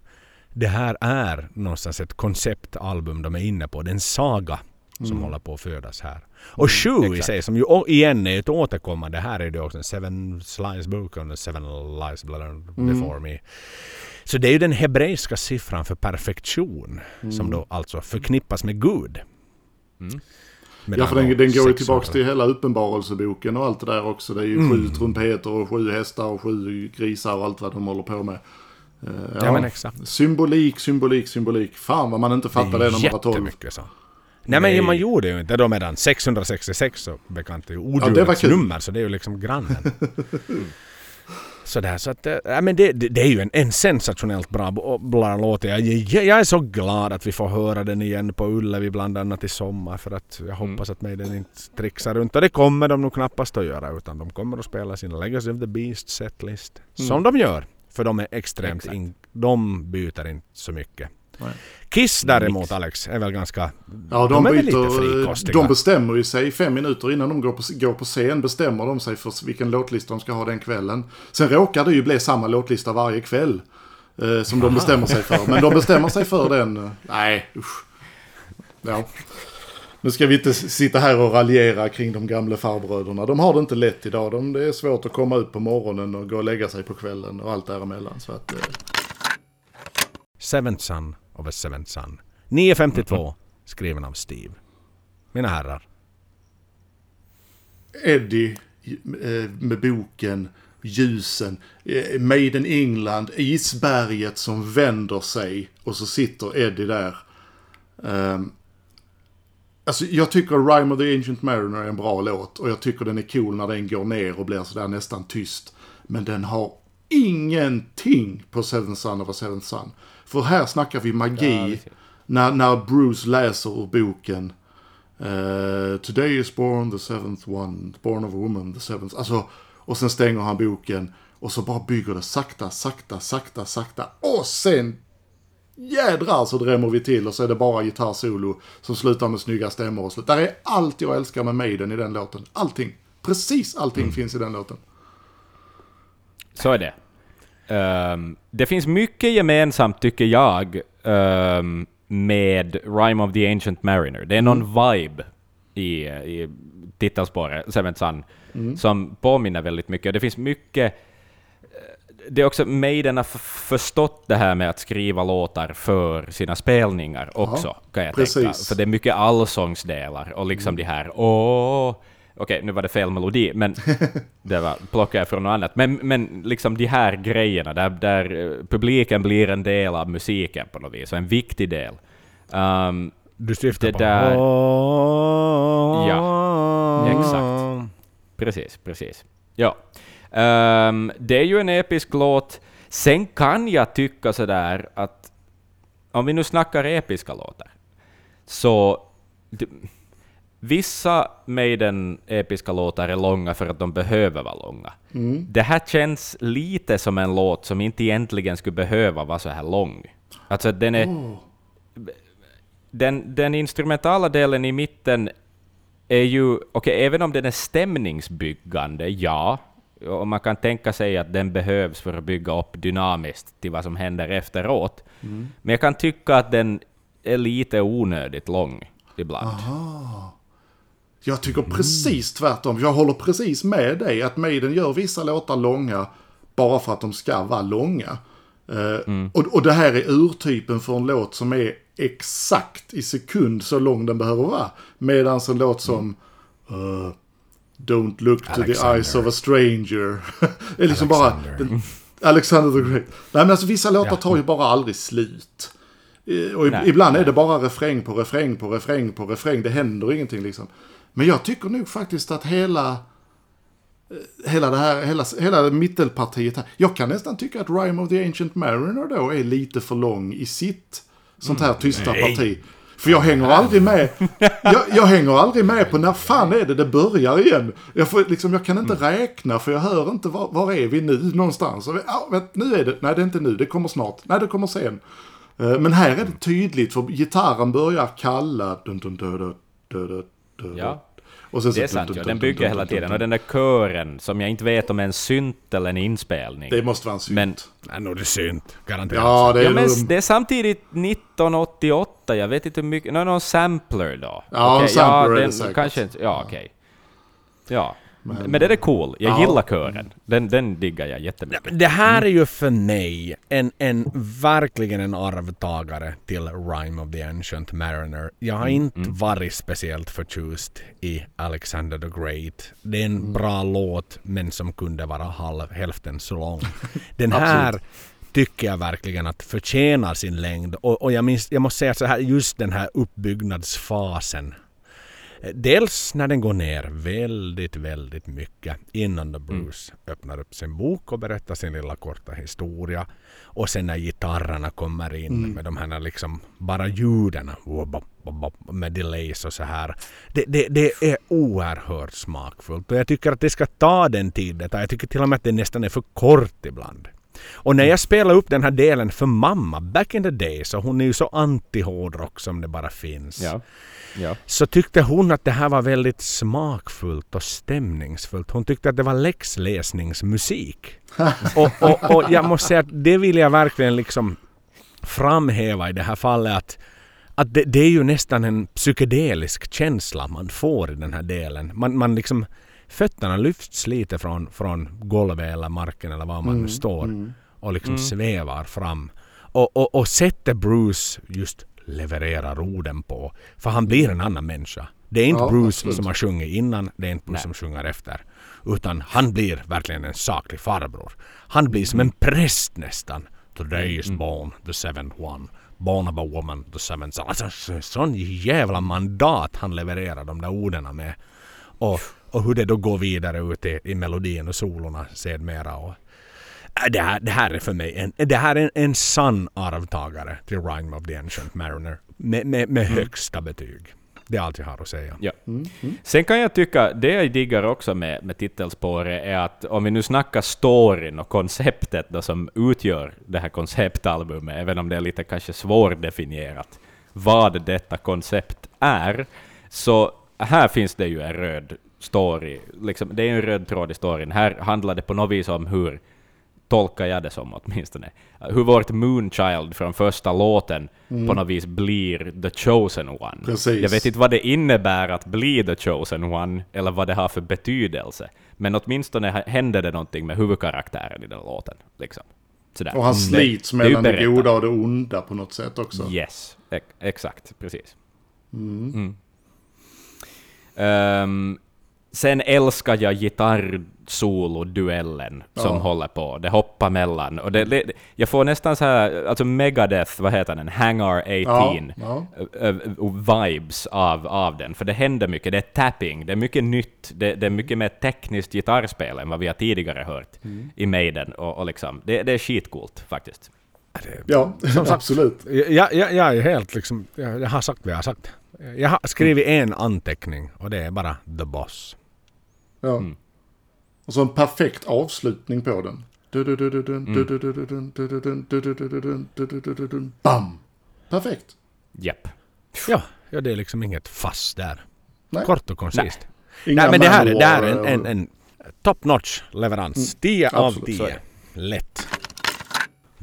det här är någonstans ett konceptalbum de är inne på. Det är en saga som håller på att födas här. Och Shu i exakt. sig som ju igen är ett återkommande. Här är det också en Seven Slice Book and Seven Lies Blood Before Me. Så det är ju den hebreiska siffran för perfektion som då alltså förknippas med Gud. Mm. Ja, för den, den går ju 600 tillbaka till hela uppenbarelseboken och allt det där också. Det är ju sju trumpeter och sju hästar och sju grisar och allt vad de håller på med. Eh, Ja, men exakt. Symbolik, symbolik, symbolik. Fan vad man inte fattar det, är när man var 12. jättemycket så. Nej men Nej. man gjorde ju inte då medan 666 så bekant är ju det odjurets kul. nummer så det är ju liksom grannen. Sådär så att, ja, men det, det, det är ju en, en sensationellt bra, bra låt. Jag, jag, jag är så glad att vi får höra den igen på Ullevi bland annat i sommar för att jag Mm. hoppas att mig den inte trixar runt. Och det kommer de nog knappast att göra utan de kommer att spela sin Legacy of the Beast setlist. Mm. Som de gör. För de är extremt, in, de byter inte så mycket. Nej. Kiss däremot. Alex är väl ganska... Ja, de, är väl lite byter, frikostiga. de bestämmer ju sig fem minuter innan de går på, går på scen. Bestämmer de sig för vilken låtlista de ska ha den kvällen. Sen råkar det ju bli samma låtlista varje kväll. Eh, som de bestämmer sig för. Men de bestämmer sig för den. eh, Nej, usch. Ja. Nu ska vi inte sitta här och raljera kring de gamla farbröderna. De har det inte lätt idag. De, det är svårt att komma ut på morgonen och gå och lägga sig på kvällen och allt däremellan. Så att, eh, Seventh Son of a Seventh Son. 952 skriven av Steve. Mina herrar. Eddie eh, med boken, ljusen, eh, Made in England, isberget som vänder sig och så sitter Eddie där. Um, alltså jag tycker Rime of the Ancient Mariner är en bra låt och jag tycker den är cool när den går ner och blir sådär nästan tyst. Men den har ingenting på Seven Sun of a Seven sun. För här snackar vi magi visst. när, när Bruce läser boken. Eh, Today is born the seventh one, born of a woman the seventh. Alltså, och sen stänger han boken och så bara bygger det sakta, sakta, sakta, sakta. Och sen jädrar så drämmer vi till och så är det bara gitarrsolo som slutar med snygga stämmor och slut. Där är allt jag älskar med Maiden i den låten. Allting. Precis allting finns i den låten. Så är det. Ehm, det finns mycket gemensamt, tycker jag, ehm, med Rime of the Ancient Mariner. Det är någon vibe i, i titelspåret, Seventh Son, som påminner väldigt mycket. Det finns mycket... eh, Det är också Maiden har förstått det här med att skriva låtar för sina spelningar också, kan jag tänka. precis. För det är mycket allsångsdelar och liksom de här åh, okej, nu var det fel melodi, men det var, plockade jag från något annat. Men, men liksom de här grejerna, där, där eh, publiken blir en del av musiken på något vis, och en viktig del. Um, Du syftar Det på... där- Ja, exakt. Precis, precis. Ja. Ehm, det är ju en episk låt. Sen kan jag tycka sådär att om vi nu snackar episka låtar, så vissa Maiden episka låtar är långa för att de behöver vara långa. Det här känns lite som en låt som inte egentligen skulle behöva vara så här lång. Alltså den är... Den, den instrumentala delen i mitten är ju, okej, även om den är stämningsbyggande, ja, och man kan tänka sig att den behövs för att bygga upp dynamiskt till vad som händer efteråt. Men jag kan tycka att den är lite onödigt lång ibland. Jag tycker precis tvärtom. Jag håller precis med dig att Maiden gör vissa låtar långa bara för att de ska vara långa. Eh, och, och det här är urtypen för en låt som är exakt i sekund så lång den behöver vara. Medan en låt som eh, Don't look to the Alexander. eyes of a stranger är liksom bara... Alexander. Den, Alexander the Great. Nej men alltså vissa låtar tar ju bara aldrig slut. Eh, Och Nej, ibland är det bara refräng på refräng på refräng på refräng. Det händer ingenting liksom. Men jag tycker nog faktiskt att hela... eh, Hela det här, hela, hela mittelpartiet här. Jag kan nästan tycka att Rime of the Ancient Mariner då är lite för lång i sitt sånt här tysta parti. För jag hänger aldrig med. Jag, jag hänger aldrig med på när fan är det det börjar igen. Jag, får, liksom, jag kan inte räkna för jag hör inte var, var är vi nu någonstans. Och, ja, vänt, nu är det, nej det är inte nu, det kommer snart. Nej det kommer sen. Eh, Men här är det tydligt för gitarren börjar kalla. Dun, dun, dun, Ja. Och sen så Det är sant, ja. Den bygger hela tiden. Och den där kören, som jag inte vet om är en synt eller en inspelning. Det måste vara en synt. Men- Nej, nog det är synd. Garanterat. ja, det är Ja, men det är samtidigt 1988, jag vet inte hur mycket... Nå, någon sampler då? Ja, en Okej, sampler är det den, säkert. Kanske inte... Ja, okej. Ja. Men, den är cool. Jag Ja. gillar kören. Den, den diggar jag jättemycket. Det här är ju för mig en, en verkligen en arvtagare till Rime of the Ancient Mariner. Jag har inte varit speciellt förtjust i Alexander the Great. Det är en bra låt men som kunde vara halv, hälften så lång. Den här tycker jag verkligen att förtjänar sin längd och, och jag, minns, jag måste säga så här, just den här uppbyggnadsfasen Dels när den går ner väldigt, väldigt mycket innan då Bruce öppnar upp sin bok och berättar sin lilla korta historia. Och sen när gitarrerna kommer in med de här liksom bara ljuden med delays och så här. Det, det, det är oerhört smakfullt och jag tycker att det ska ta den tid det tar. Jag tycker till och med att det nästan är för kort ibland. Och när jag spelade upp den här delen för mamma back in the day så hon är ju så anti-hårdrock som det bara finns Ja. Ja. så tyckte hon att det här var väldigt smakfullt och stämningsfullt. Hon tyckte att det var läxläsningsmusik. och, och, och jag måste säga att det vill jag verkligen liksom framhäva i det här fallet att, att det, det är ju nästan en psykedelisk känsla man får i den här delen. Man, man liksom fötterna lyfts lite från, från golvet eller marken eller var man nu står och liksom svävar fram. Och, och, och sättet Bruce just levererar orden på. För han blir en annan människa. Det är inte Ja, Bruce absolut. som har sjungit innan, det är inte Bruce Nej. som sjunger efter. Utan han blir verkligen en saklig farbror. Han blir som en präst nästan. Today is born the seventh one. Born of a woman the seventh son. Alltså så- sån jävla mandat han levererar de där orden med. Och, och hur det då går vidare ut i, i melodin och solorna sedermera. Och, det, här, det här är för mig en, det här är en, en sann arvtagare till Rime of the Ancient Mariner. Med, med, med högsta betyg. Det är allt jag har att säga. Ja. Sen kan jag tycka, det jag diggar också med, med titelspåret är att om vi nu snackar storyn och konceptet då som utgör det här konceptalbumet, även om det är lite kanske svårdefinierat, vad detta koncept är, så här finns det ju en röd story. Liksom, det är en röd tråd i storyn. Här handlar det på något vis om hur tolkar jag det som åtminstone. Hur vårt Moonchild från första låten på något vis blir the chosen one. Precis. Jag vet inte vad det innebär att bli the chosen one, eller vad det har för betydelse. Men åtminstone händer det någonting med huvudkaraktären i den låten. Liksom. Sådär. Och han Det- slits det mellan det berättat. goda och det onda på något sätt också. Yes, ex- exakt, precis. Mm. Ehm, Sen älskar jag gitarrsolo-duellen som Ja. håller på. Det hoppar mellan. Och det, det, jag får nästan så här, alltså Megadeth, vad heter den? Hangar 18. Ja, ja. vibes av, av den, för det händer mycket. Det är tapping, det är mycket nytt, det, det är mycket mer tekniskt gitarrspel än vad vi har tidigare hört Mm. i Maiden. Och, och liksom, det, det är skitcoolt faktiskt. Ja, absolut. Jag, jag, jag är helt liksom... Jag, jag har sagt vad jag har sagt. Jag har skrivit en anteckning och det är bara The Boss. Ja. Mm. Och så en perfekt avslutning på den. Du-du-du-du-dun. Bam! Perfekt. Japp. Ja, ja det är liksom inget fass där. Nej. Kort och koncist. Inga Nej men det här, det här är en, en, en top notch leverans. 10 av absolut, så är 10. Lätt.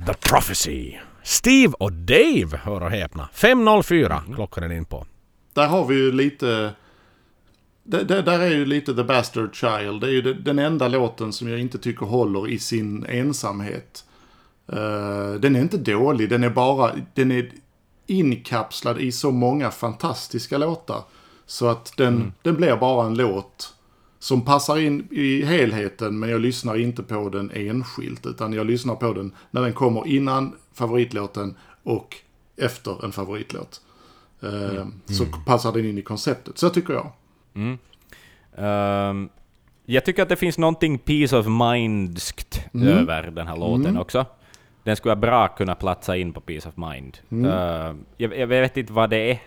The Prophecy. Steve och Dave, hör och häpna. 5.04 klockar den in på. Där har vi ju lite... Det, det, där är ju lite The Bastard Child. Det är ju den enda låten som jag inte tycker håller i sin ensamhet. Eh, den är inte dålig, den är bara... Den är inkapslad i så många fantastiska låtar. Så att den, den blir bara en låt som passar in i helheten men jag lyssnar inte på den enskilt utan jag lyssnar på den när den kommer innan favoritlåten och efter en favoritlåt. Eh, Så passar den in i konceptet, så tycker jag. Ehm, jag tycker att det finns någonting peace of mindskt över den här låten också. Den skulle bra kunna platsa in på peace of mind. Ehm, jag, jag vet inte vad det är,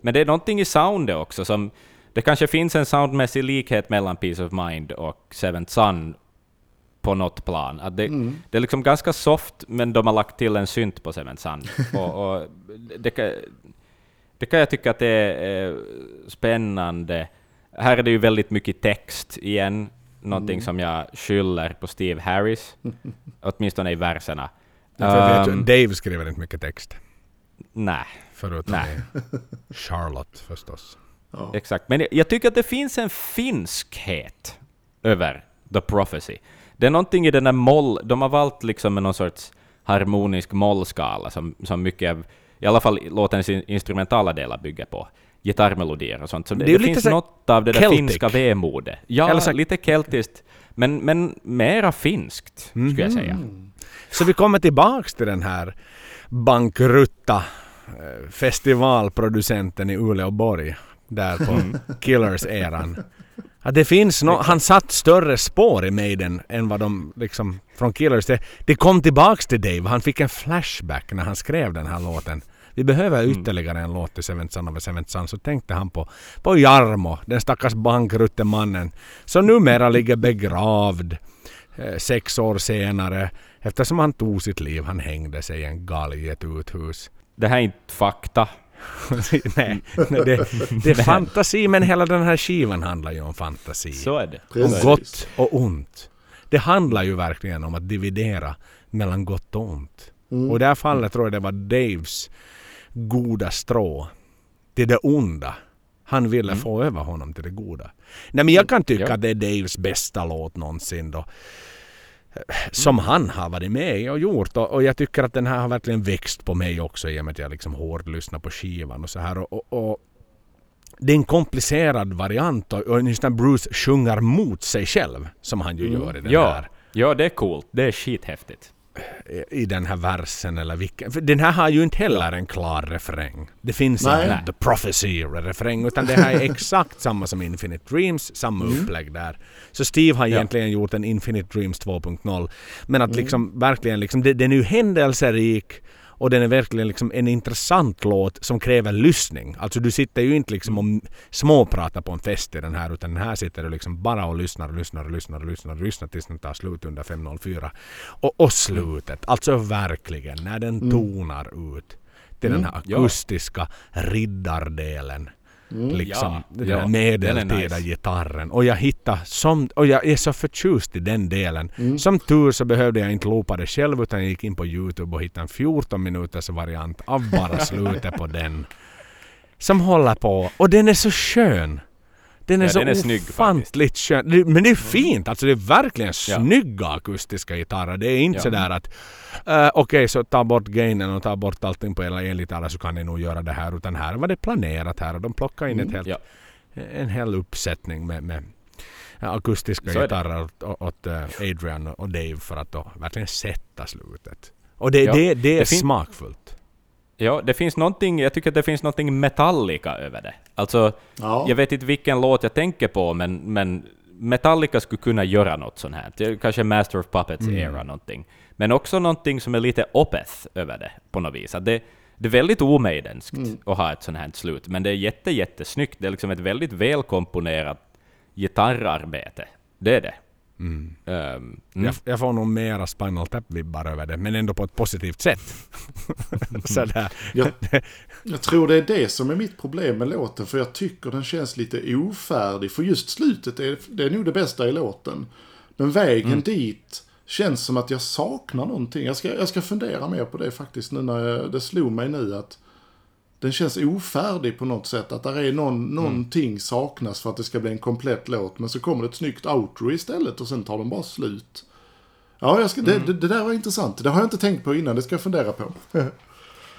men det är någonting i soundet också som... Det kanske finns en soundmässig likhet mellan peace of mind och Seventh Sun på något plan. Att det, det är liksom ganska soft, men de har lagt till en synt på Seventh Sun. och, och det, kan, det kan jag tycka att det är eh, spännande. Här är det ju väldigt mycket text igen, någonting som jag skyller på Steve Harris, åtminstone i verserna. Um, Dave skriver inte mycket text. Nej, Förutom Charlotte förstås. exakt. Men jag, jag tycker att det finns en finskhet över The Prophecy. Det är någonting i den där moll... De har valt liksom någon sorts harmonisk mollskala som, som mycket av, i alla fall låtens in- instrumentala delar bygger på. Gitarrmelodier och sånt. Så det, Det det finns något av det där Celtic. finska vemodet. Ja, Eller så- lite keltiskt. Men, men mera finskt, skulle jag säga. Så vi kommer tillbaks till den här bankrutta eh, festivalproducenten i Uleåborg. Där på Killers-eran. Ja, det finns no, han satt större spår i Maiden än vad de liksom från Killers. Det, det kom tillbaks till Dave. Han fick en flashback när han skrev den här låten. Vi behöver ytterligare en låt till Seventh Son of a Seventh Son. Så tänkte han på, på Jarmo, den stackars bankrutte mannen. Som numera ligger begravd eh, sex år senare. Eftersom han tog sitt liv. Han hängde sig i en galg i ett uthus. Det här är inte fakta. nej, nej, det, det är fantasi men hela den här skivan handlar ju om fantasi. Så är det. om Precis. gott och ont. Det handlar ju verkligen om att dividera mellan gott och ont. Och i det här fallet tror jag det var Daves goda strå till det onda. Han ville få över honom till det goda. Nej men jag kan tycka Ja. att det är Daves bästa låt någonsin då. Som han har varit med och gjort. Och, och jag tycker att den här har verkligen växt på mig också i och med att jag liksom hårt lyssnar på skivan och så här. Och, och, och det är en komplicerad variant och, och just när Bruce sjunger mot sig själv som han ju gör i den Ja, här ja, det är coolt. Det är skithäftigt. I den här versen eller vilken. För den här har ju inte heller en klar refräng. Det finns Nej. inte The Prophecy-refräng utan det här är exakt samma som Infinite Dreams, samma Mm. upplägg där. Så Steve har egentligen gjort en Infinite Dreams 2.0. Men Mm. att liksom verkligen liksom, det, den är ju händelserik och den är verkligen liksom en intressant låt som kräver lyssning. Alltså du sitter ju inte liksom och småpratar på en fest i den här utan den här sitter du liksom bara och lyssnar och lyssnar och lyssnar och lyssnar och lyssnar tills den tar slut under 5.04. Och, och slutet, alltså verkligen när den tonar ut till den här ja. akustiska riddardelen. Liksom Ja, ja, medeltida nice. gitarren. Och jag hittar som, och jag är så förtjust i den delen. Som tur så behövde jag inte loopa det själv utan jag gick in på Youtube och hittade en 14 minuters variant av bara slutet på den. Som håller på. Och den är så skön. Den är Ja, så den är snygg ofantligt skön. Men det är fint. Alltså det är verkligen Ja. snygga akustiska gitarrer. Det är inte Ja. sådär att uh, okej så ta bort gainen och ta bort allting på hela elgitarrer så kan ni nog göra det här. Utan här var det planerat här och de plockade in ett helt, Ja. en hel uppsättning med, med akustiska Så är det. gitarrer åt, åt eh, Adrian och Dave för att då verkligen sätta slutet. Och det, det, det är det fin- smakfullt. Ja, det finns någonting, jag tycker att det finns någonting Metallica över det. Alltså, Ja. jag vet inte vilken låt jag tänker på, men, men Metallica skulle kunna göra något sånt här. Kanske Master of Puppets era någonting. Men också någonting som är lite Opeth över det, på något vis. Att det, det är väldigt omaidenskt att ha ett sånt här slut, men det är jätte, jättesnyggt. Det är liksom ett väldigt välkomponerat gitarrarbete. Det är det. Mm. Jag, jag får nog mera Spinal Tap-vibbar över det, men ändå på ett positivt sätt. Sådär. Jag, jag tror det är det som är mitt problem med låten, för jag tycker den känns lite ofärdig. För just slutet är, det är nog det bästa i låten. Men vägen dit känns som att jag saknar någonting. Jag ska, jag ska fundera mer på det faktiskt nu när jag, det slog mig nu att den känns ofärdig på något sätt. Att där är någon, någonting saknas för att det ska bli en komplett låt. Men så kommer det ett snyggt outro istället och sen tar den bara slut. Ja, jag ska, det, det, det där var intressant. Det har jag inte tänkt på innan, det ska jag fundera på.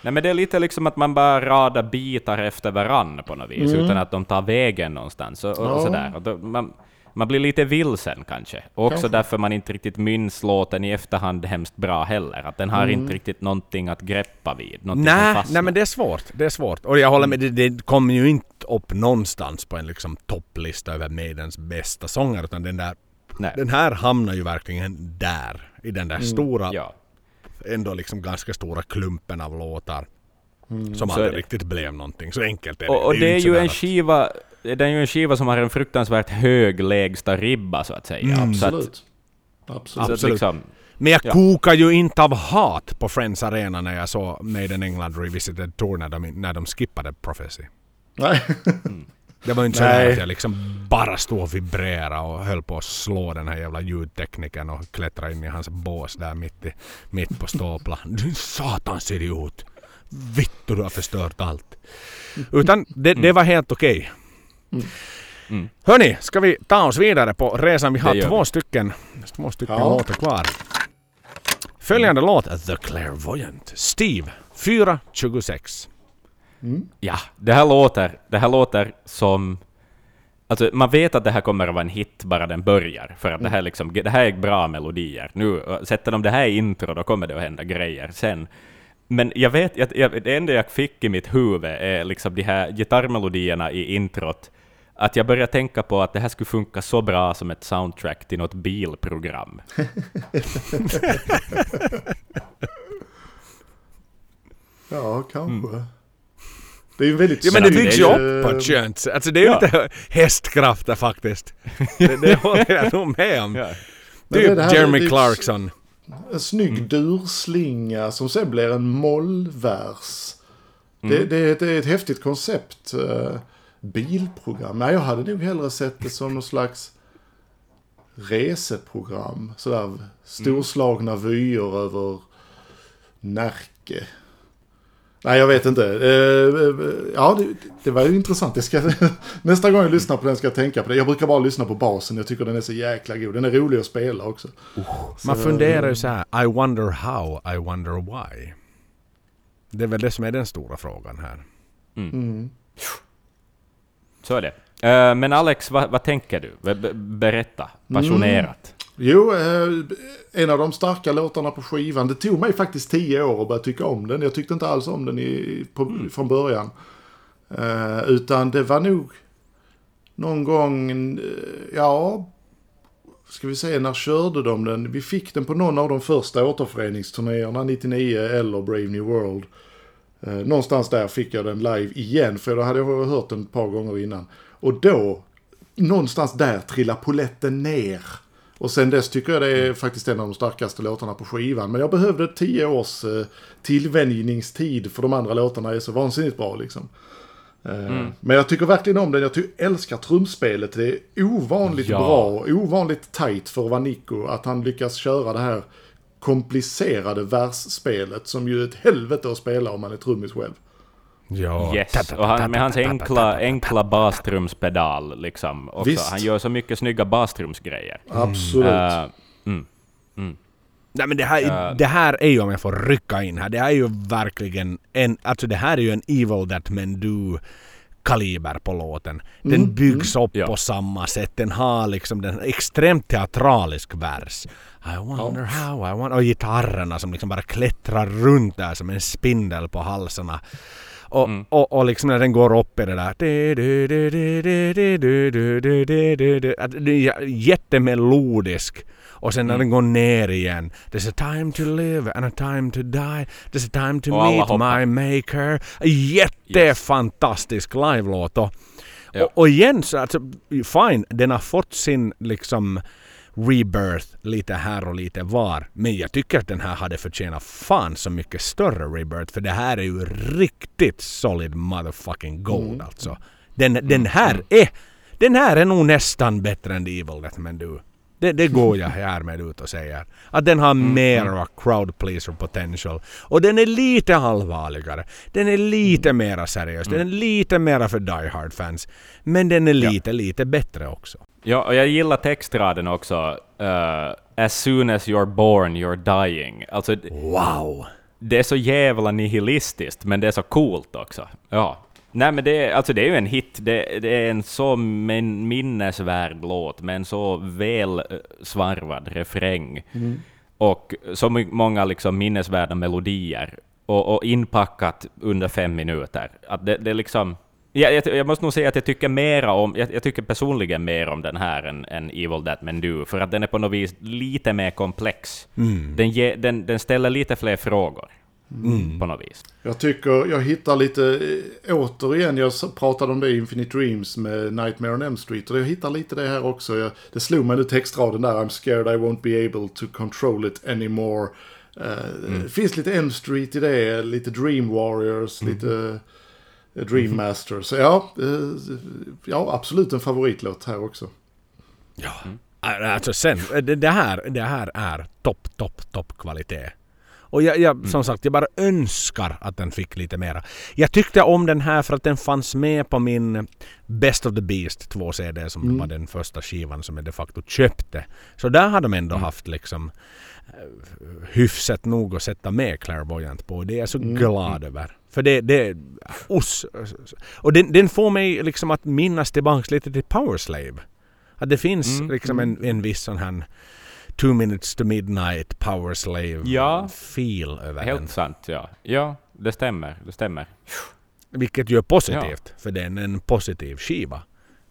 Nej men det är lite liksom att man bara radar bitar efter varann på något vis, utan att de tar vägen någonstans och, och Ja. sådär. Och då, man, man blir lite vilsen kanske. Och också Kanske. därför man inte riktigt minns låten i efterhand hemskt bra heller. Att den har inte riktigt någonting att greppa vid. någonting som Nej, nej men det är svårt. Det är svårt. Och jag håller med, det, det kommer ju inte upp någonstans på en liksom topplista över Maidens bästa sånger. Utan den där Nej. den här hamnar ju verkligen där. I den där stora, Ja. ändå liksom ganska stora klumpen av låtar. Som Så är aldrig det. riktigt blev någonting. Så enkelt är det. Och, och det är inte ju sådär en att- skiva det är ju en skiva som har en fruktansvärt hög lägsta ribba så att säga. Mm. Så att, Absolut. Absolut. så att Absolut. liksom, Men jag Ja. kokar ju inte av hat på Friends Arena när jag såg Maiden England Revisited Tour när de, när de skippade Prophecy. Nej. Det var ju inte så att jag liksom bara stod och vibrerade och höll på att slå den här jävla ljudteknikern och klättra in i hans bås där mitt, i, mitt på ståplan. Du satans idiot! Vittu du har förstört allt. Utan det, det var helt okej. Mm. Hörni, ska vi ta oss vidare på resan? Vi har två vi. stycken, två stycken Ja. låtar kvar. Följande låt, The Clairvoyant. Steve, 4.26. Ja, det här låter, det här låter som... Alltså, man vet att det här kommer att vara en hit bara den börjar, för att det, här liksom, det här är bra melodier. Nu, sätter de det här i intro, då kommer det att hända grejer sen. Men jag vet, jag, jag, det enda jag fick i mitt huvud är liksom de här gitarrmelodierna i introt, att jag började tänka på att det här skulle funka så bra som ett soundtrack till något bilprogram. Ja, kanske. Det är ju väldigt Ja men det det är byggs ju- ju upp på ett skönt sätt. Alltså det är ju Ja. lite hästkrafter faktiskt. Det, det håller jag nog med om. Ja. Typ det Jeremy det Clarkson. En snygg durslinga som sen blir en mollvers. Det, det, är ett- det är ett häftigt koncept. Eh, bilprogram. Nej, jag hade nog hellre sett det som någon slags reseprogram. Sådär storslagna vyer över Närke. Nej, jag vet inte. Eh, Ja, det, det var ju intressant. Det ska, nästa gång jag lyssnar på den ska jag tänka på det. Jag brukar bara lyssna på basen. Jag tycker den är så jäkla god. Den är rolig att spela också. Man funderar ju så här. I wonder how, I wonder why. Det är väl det som är den stora frågan här. Så är det. Eh, men Alex, vad, vad tänker du? Be- be- Berätta, passionerat. Jo, eh, en av de starka låtarna på skivan. Det tog mig faktiskt tio år att börja tycka om den. Jag tyckte inte alls om den i, på, från början. Eh, utan det var nog någon gång, eh, ja, ska vi se, när körde de den? Vi fick den på någon av de första återföreningsturnéerna, 99 eller Brave New World. Eh, någonstans där fick jag den live igen, för då hade jag hört den ett par gånger innan. Och då, någonstans där trillar poletten ner. Och sen dess tycker jag det är faktiskt en av de starkaste låtarna på skivan. Men jag behövde tio års eh, tillvänjningstid för de andra låtarna är så vansinnigt bra liksom. Eh, Men jag tycker verkligen om den. Jag älskar trumspelet. Det är ovanligt Ja. bra och ovanligt tight för att vara Nico. Att han lyckas köra det här komplicerade versspelet som ju är ett helvete att spela om man är trummis själv. Ja. Yes, och han, med hans enkla, enkla bastrumspedal liksom också. Visst. Han gör så mycket snygga bastrumsgrejer. Absolut. Eh, mm. Nej men det här, det här är ju, om jag får rycka in här, det här är ju verkligen en, alltså det här är ju en Evil That Men Do kaliber på låten. Den mm. byggs upp mm. på samma sätt. Den har liksom den extremt teatralisk vers. I wonder oh. how I wonder... Och gitarrerna som liksom bara klättrar runt där som en spindel på halsarna. Och, mm. och, och liksom när den går upp i det där... Det är jättemelodisk och sen när den går ner igen. There's a time to live and a time to die. There's a time to Och meet my maker. Jättefantastisk live-låt. Och, Ja. och, igen så alltså, fine, den har fått sin liksom rebirth lite här och lite var. Men jag tycker att den här hade förtjänat fan så mycket större rebirth. För det här är ju riktigt solid motherfucking gold alltså. Den, den här är den här är nog nästan bättre än The Evil Death Men Do. Det, det går jag härmed ut och säger. Att den har mera crowd pleaser potential. Och den är lite allvarligare. Den är lite mera seriös. Den är lite mera för Die Hard fans. Men den är lite, lite bättre också. Ja, och jag gillar textraden också. eh, as soon as you're born, you're dying. Alltså, Wow! det är så jävla nihilistiskt, men det är så coolt också. Ja. Nej, men det, alltså det är ju en hit. Det, det är en så min, minnesvärd låt, med en så väl eh, svarvad refräng. Och så många liksom minnesvärda melodier. Och, och inpackat under fem minuter. Att det, det liksom... Ja, jag, jag måste nog säga att jag tycker mera om, jag, jag tycker personligen mer om den här än, än Evil That Men Do, för att den är på något vis lite mer komplex. Den, ge, den, den ställer lite fler frågor, på något vis. Jag tycker jag hittar lite, eh, återigen, jag pratade om det i Infinite Dreams med Nightmare on Elm Street. Och jag hittar lite det här också. Jag, det slog mig nu textraden där, I'm scared I won't be able to control it anymore. Eh, Det finns lite Elm Street i det, lite Dream Warriors, lite eh, Dream Master. Så ja, eh, ja, absolut en favoritlåt här också. Ja. Alltså sen, det, det, här, det här är topp, topp, topp kvalitet. Och jag, jag, som sagt, jag bara önskar att den fick lite mera. Jag tyckte om den här för att den fanns med på min Best of the Beast 2 CD som var den första skivan som jag de facto köpte. Så där har de ändå haft liksom eh, hyfsat nog att sätta med Clairvoyant på. Det är jag så glad över. För det, det os, Och den, den får mig liksom att minnas tillbaks lite till Powerslave. Att det finns liksom en, en viss sån här Two minutes to midnight power slave Ja. feel över den. Helt sant, ja. Ja, det stämmer, det stämmer. Vilket ju är positivt. För den är en positiv skiva.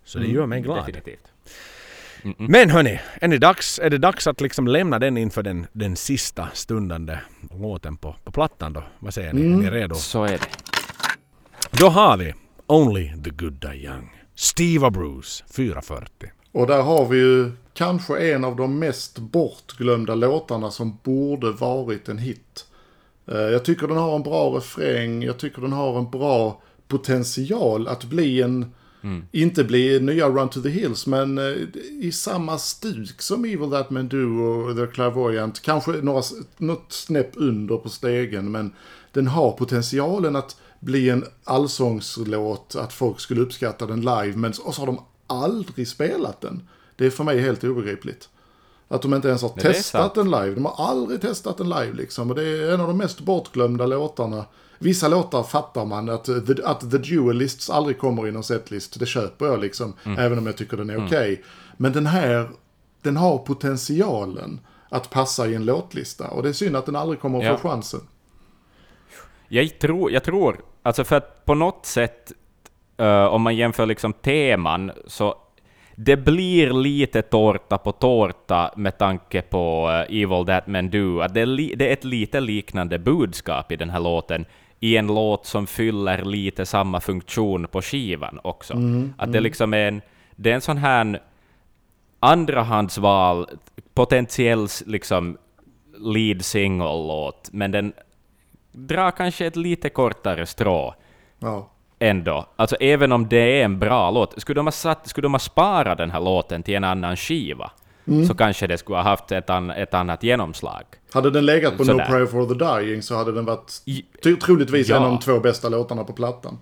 Så det gör mig glad. Definitivt. Men hörni, är det, dags, är det dags att liksom lämna den inför den, den sista stundande låten på, på plattan då? Vad säger ni? Är ni redo? Så är det. Då har vi Only the Good Die Young. Steve Bruce, 440. Och där har vi ju kanske en av de mest bortglömda låtarna som borde varit en hit. Eh, Jag tycker den har en bra refräng, jag tycker den har en bra potential att bli en, inte bli nya Run to the Hills, men eh, i samma stuk som Evil That Men Do och The Clairvoyant. Kanske några, något snäpp under på stegen, men den har potentialen att bli en allsångslåt, att folk skulle uppskatta den live, men och så har de aldrig spelat den. Det är för mig helt obegripligt. Att de inte ens har Nej, testat den live. De har aldrig testat den live liksom. Och det är en av de mest bortglömda låtarna. Vissa låtar fattar man att the, att the Duelists aldrig kommer i någon setlist. Det köper jag liksom. Mm. Även om jag tycker den är okej. Men den här, den har potentialen att passa i en låtlista. Och det är synd att den aldrig kommer att Ja. få chansen. Jag tror, jag tror, alltså för att på något sätt, eh, om man jämför liksom teman, så det blir lite tårta på tårta med tanke på eh, Evil That Men Do. Att det, är det är ett lite liknande budskap i den här låten, i en låt som fyller lite samma funktion på skivan också. att det liksom är en, det är en sån här andrahandsval, potentiell liksom lead single-låt, men den drar kanske ett lite kortare strå Ja. Ändå. Alltså även om det är en bra låt. Skulle de ha, satt, skulle de ha sparat den här låten till en annan skiva, så kanske det skulle ha haft ett, an, ett annat genomslag. Hade den legat på Sådär. No Prayer for the Dying så hade den varit troligtvis Ja. en av de två bästa låtarna på plattan.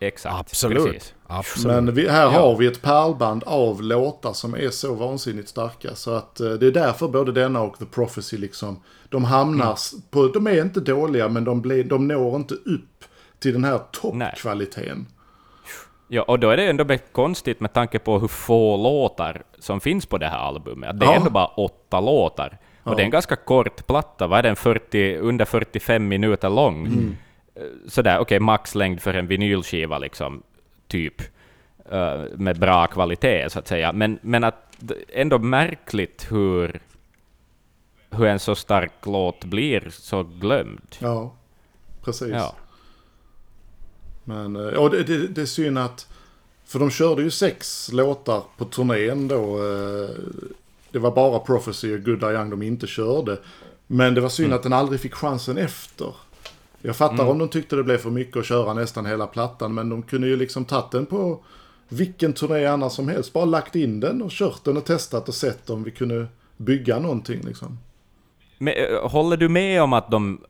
Exakt. Absolut. Precis. Absolut. Men vi, här har vi ett pärlband av låtar som är så vansinnigt starka. Så att eh, det är därför både denna och The Prophecy liksom, de hamnar s- på, de är inte dåliga men de, blir, de når inte upp till den här toppkvaliteten. Ja, och då är det ändå konstigt med tanke på hur få låtar som finns på det här albumet. Det är Ja. ändå bara åtta låtar. Och det är en ganska kort platta, vad är den, 40, under 45 minuter lång? Mm. Eh, Sådär, okej, maxlängd för en vinylskiva liksom, typ. eh, med bra kvalitet, så att säga. Men, men att ändå märkligt hur, hur en så stark låt blir så glömd. Ja, precis. Ja. Men, eh, ja, det, det, det är synd att... För de körde ju sex låtar på turnén då. eh, Det var bara Prophecy och Good Die Young de inte körde. Men det var synd att den aldrig fick chansen efter. Jag fattar om de tyckte det blev för mycket att köra nästan hela plattan. Men de kunde ju liksom tagit den på vilken turné annars som helst. Bara lagt in den och kört den och testat och sett om vi kunde bygga någonting liksom. Men, eh, håller du med om att de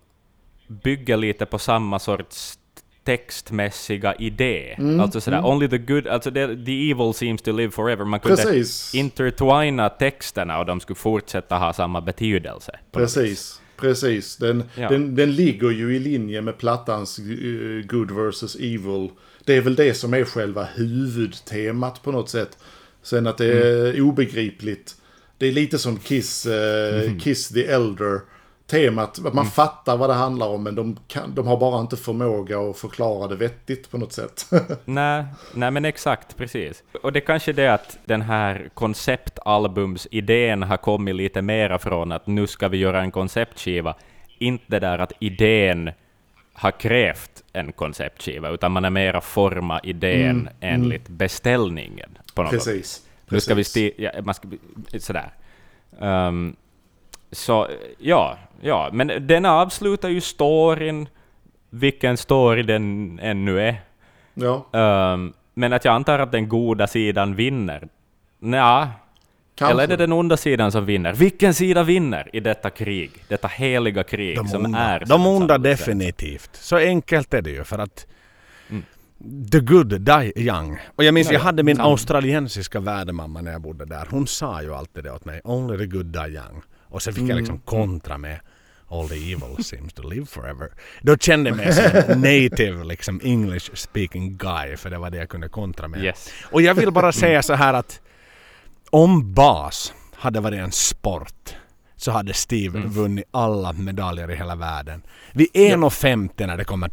bygger lite på samma sorts textmässiga idé? Mm, Alltså sådär, only the good, alltså det, the evil seems to live forever. Man kunde Precis. intertwina texterna och de skulle fortsätta ha samma betydelse. Precis, precis. Den, Ja. den, den ligger ju i linje med plattans eh, Good vs. Evil. Det är väl det som är själva huvudtemat på något sätt. Sen att det är Mm. obegripligt. Det är lite som Kiss, eh, Mm. Kiss the Elder. Temat, att man fattar vad det handlar om men de, kan, de har bara inte förmåga att förklara det vettigt på något sätt. Nej, nej, men exakt, precis. Och det kanske är det att den här konceptalbumsidén har kommit lite mera från att nu ska vi göra en konceptskiva. Inte det där att idén har krävt en konceptskiva, utan man är mera forma idén enligt beställningen. På något precis. Nu ska vi sti- ja, man ska, sådär. Um, så, ja, ja, men den avslutar ju storyn, vilken story den ännu är. Ja, Um, men att jag antar att den goda sidan vinner. Nja, kanske. eller är det den onda sidan som vinner? Vilken sida vinner i detta krig? Detta heliga krig De som onda, är... de onda definitivt. Så enkelt är det ju för att Mm. The good die young. Och jag minns, Ja, jag ja. hade min Mm. australiensiska värdmamma när jag bodde där. Hon sa ju alltid det åt mig. Only the good die young. Och sen fick jag Mm. liksom kontra med All the evil seems to live forever. Då kände jag mig som en native liksom English speaking guy. För det var det jag kunde kontra med. Yes. Och jag vill bara säga så här att om bas hade varit en sport så hade Steve vunnit alla medaljer i hela världen. Vid 1.50 när det kommer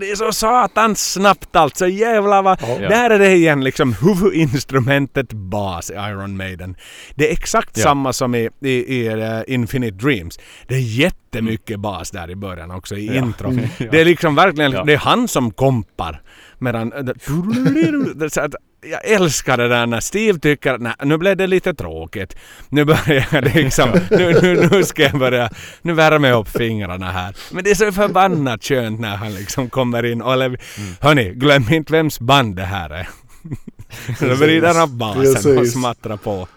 Det är så satans snabbt alltså. Jävlar vad... Ja. Där är det igen liksom huvudinstrumentet bas i Iron Maiden. Det är exakt Ja. samma som i, i, i eh, Infinite Dreams. Det är jättemycket bas där i början också i intro. Det är liksom verkligen, Ja. det är han som kompar. Medan... så att Jag älskar det där när Steve tycker att "Nej, nu blev det lite tråkigt. Nu börjar jag liksom... Nu, nu, nu ska jag börja... Nu värmer jag upp fingrarna här. Men det är så förbannat skönt när han liksom kommer in och... Eller, Hörni, glöm inte vems band det här är. Då vrider han upp basen och smattrar på.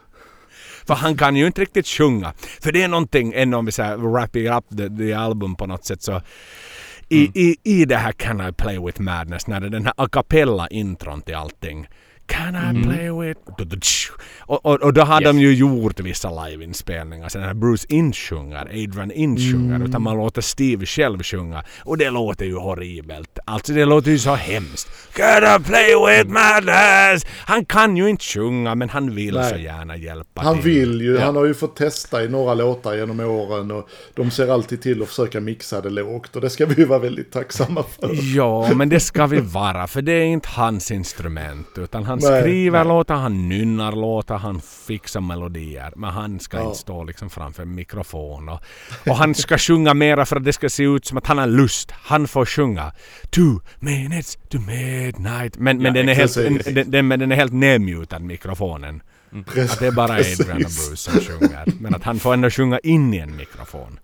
För han kan ju inte riktigt sjunga. För det är någonting, ännu om vi säger wrapping up the, the album på något sätt så i, i, I det här Can I Play With Madness, när det är den här a cappella intron till allting. Can I play with... Och, och, och då har de ju gjort vissa liveinspelningar. Sen när Bruce inte sjunger, Adrian inte sjunger, utan man låter Steve själv sjunga. Och det låter ju horribelt. Alltså det låter ju så hemskt. Can I play with madness? Han kan ju inte sjunga, men han vill Nej. så gärna hjälpa Han till. vill ju, Ja. han har ju fått testa i några låtar genom åren och de ser alltid till att försöka mixa det lågt och det ska vi ju vara väldigt tacksamma för. Ja, men det ska vi vara, för det är inte hans instrument. Utan han Nej, skriver nej. låtar, han nynnar låtar, han fixar melodier. Men han ska Ja. inte stå liksom framför en mikrofon. Och, och han ska sjunga mera för att det ska se ut som att han har lust. Han får sjunga two minutes to midnight. Men, men, Ja, den, är helt, den, den, men den är helt nedmutad, mikrofonen. Att det är bara Adrian och Bruce som sjunger. Men att han får ändå sjunga in i en mikrofon.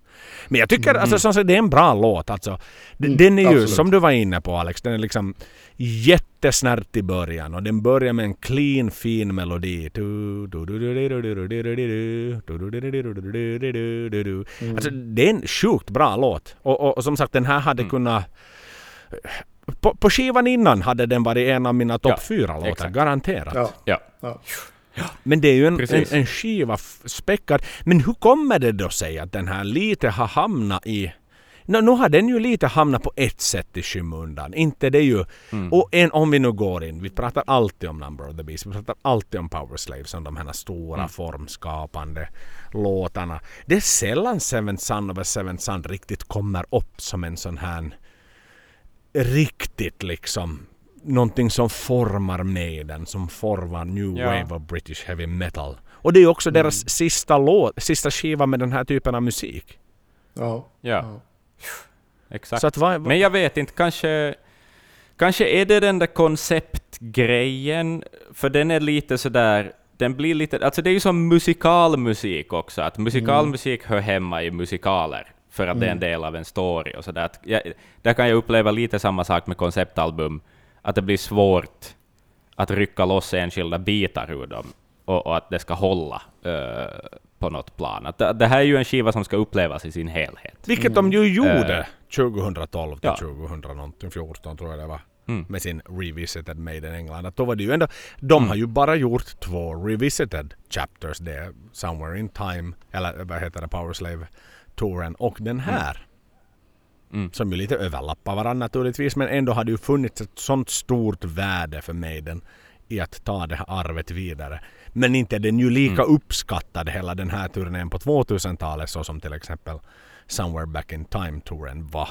Men jag tycker alltså som sagt, det är en bra låt alltså. D- Mm, Den är ju, absolut. som du var inne på Alex, den är liksom jättesnärt i början och den börjar med en clean fin melodi. Alltså, det är en sjukt bra låt. Och, och, och som sagt den här hade mm. kunnat... På, på skivan innan hade den varit en av mina topp ja, fyra låtar, exakt. garanterat. Ja. Ja. ja. Men det är ju en, en, en skiva späckad. Men hur kommer det då sig att den här lite har hamnat i Nå, nu har den ju lite hamnat på ett sätt i skymundan. Inte det ju... Och en, om vi nu går in, vi pratar alltid om Number of the Beast, vi pratar alltid om Power Slave som de här stora formskapande låtarna. Det är sällan Seven Son of a Seven Son riktigt kommer upp som en sån här riktigt liksom någonting som formar Maiden, som formar New Ja. Wave of British Heavy Metal. Och det är också deras sista låt, sista skiva med den här typen av musik. Ja. Ja. Exakt. Så att vad, Men jag vet inte, kanske... Kanske är det den där konceptgrejen, för den är lite sådär... Den blir lite... Alltså det är ju som musikalmusik också, att musikalmusik hör hemma i musikaler, för att det är en del av en story och sådär. Att jag, där kan jag uppleva lite samma sak med konceptalbum, att det blir svårt att rycka loss enskilda bitar ur dem, och, och att det ska hålla eh, på något plan. Att det, det här är ju en skiva som ska upplevas i sin helhet. vilket de ju gjorde Eh, 2012 till ja. 2000 någonting, 14 tror jag det var. Mm. Med sin Revisited Made in England. Att då var det ju ändå, de har ju bara gjort två Revisited Chapters. Det är Somewhere in Time, eller vad heter det, Power Slave touren och den här. Mm. Som ju lite överlappar varandra naturligtvis men ändå hade ju funnits ett sånt stort värde för Maiden i att ta det här arvet vidare. Men inte är den ju lika uppskattad hela den här turnén på 2000-talet så som till exempel Somewhere Back in Time-touren var.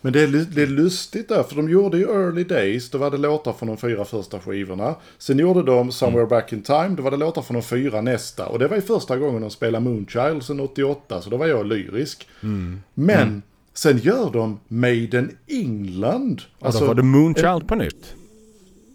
Men det är, det är lustigt där, för de gjorde ju Early Days, då var det låtar från de fyra första skivorna. Sen gjorde de Somewhere Back in Time, då var det låtar från de fyra nästa. Och det var ju första gången de spelade Moonchild sen 88, så då var jag lyrisk. Men sen gör de Maiden England. Och då var det Moonchild på nytt.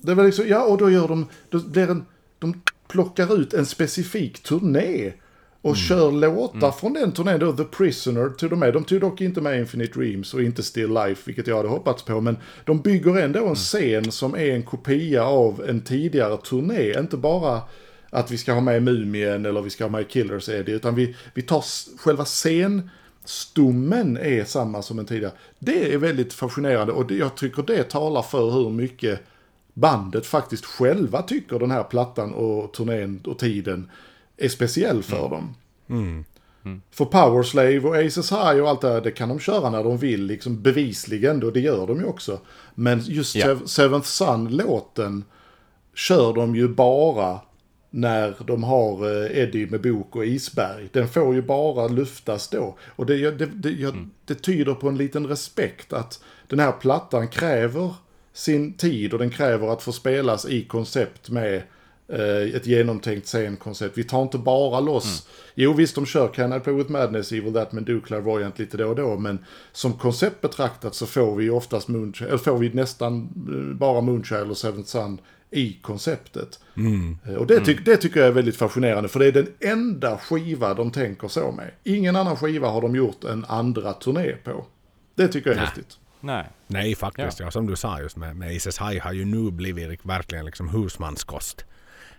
Det var liksom, ja och då gör de, då blir en, de plockar ut en specifik turné. Och kör låtar från den turnén då, The Prisoner tog de med. De tog dock inte med Infinite Dreams och inte Still Life, vilket jag hade hoppats på. Men de bygger ändå en scen som är en kopia av en tidigare turné. Inte bara att vi ska ha med Mumien eller vi ska ha med Killers Eddie, utan vi, vi tar själva scenstommen är samma som en tidigare. Det är väldigt fascinerande och jag tycker det talar för hur mycket bandet faktiskt själva tycker den här plattan och turnén och tiden är speciell för dem. För Power Slave och Aces High och allt det här, det kan de köra när de vill, liksom bevisligen, och det gör de ju också. Men just. Sev- Seventh Sun-låten kör de ju bara när de har eh, Eddie med bok och isberg. Den får ju bara luftas då. Och det, det, det, jag, det tyder på en liten respekt att den här plattan kräver sin tid och den kräver att få spelas i koncept med eh, ett genomtänkt scenkoncept. Vi tar inte bara loss, jo visst de kör Can I Play With Madness, Evil That, men Do Clairvoyant lite då och då, men som koncept betraktat så får vi oftast Moonchild, eller får vi nästan eh, bara Moonchild och Seventh Sun i konceptet. Eh, Och det, ty- det tycker jag är väldigt fascinerande, för det är den enda skiva de tänker så med. Ingen annan skiva har de gjort en andra turné på. Det tycker jag är häftigt. Nej. Nej, faktiskt. Ja. som du sa just med, med Aces High har ju nu blivit verkligen liksom husmanskost.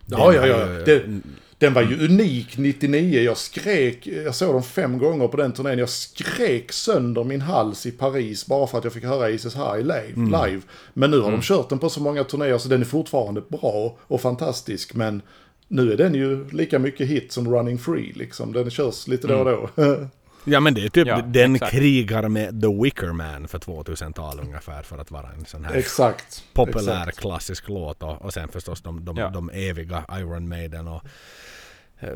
Ja, Den ja, ja. ju- Det, den var ju unik 99. Jag skrek, jag såg dem fem gånger på den turnén. Jag skrek sönder min hals i Paris bara för att jag fick höra Aces High live. live. Men nu har de kört den på så många turnéer så den är fortfarande bra och fantastisk. Men nu är den ju lika mycket hit som Running Free liksom. Den körs lite då och då. Ja men det är typ Ja, den exakt. krigar med The Wicker Man för 2000-talet ungefär för att vara en sån här Exakt. populär Exakt. klassisk låt och, och sen förstås de, de, Ja. de eviga Iron Maiden och eh,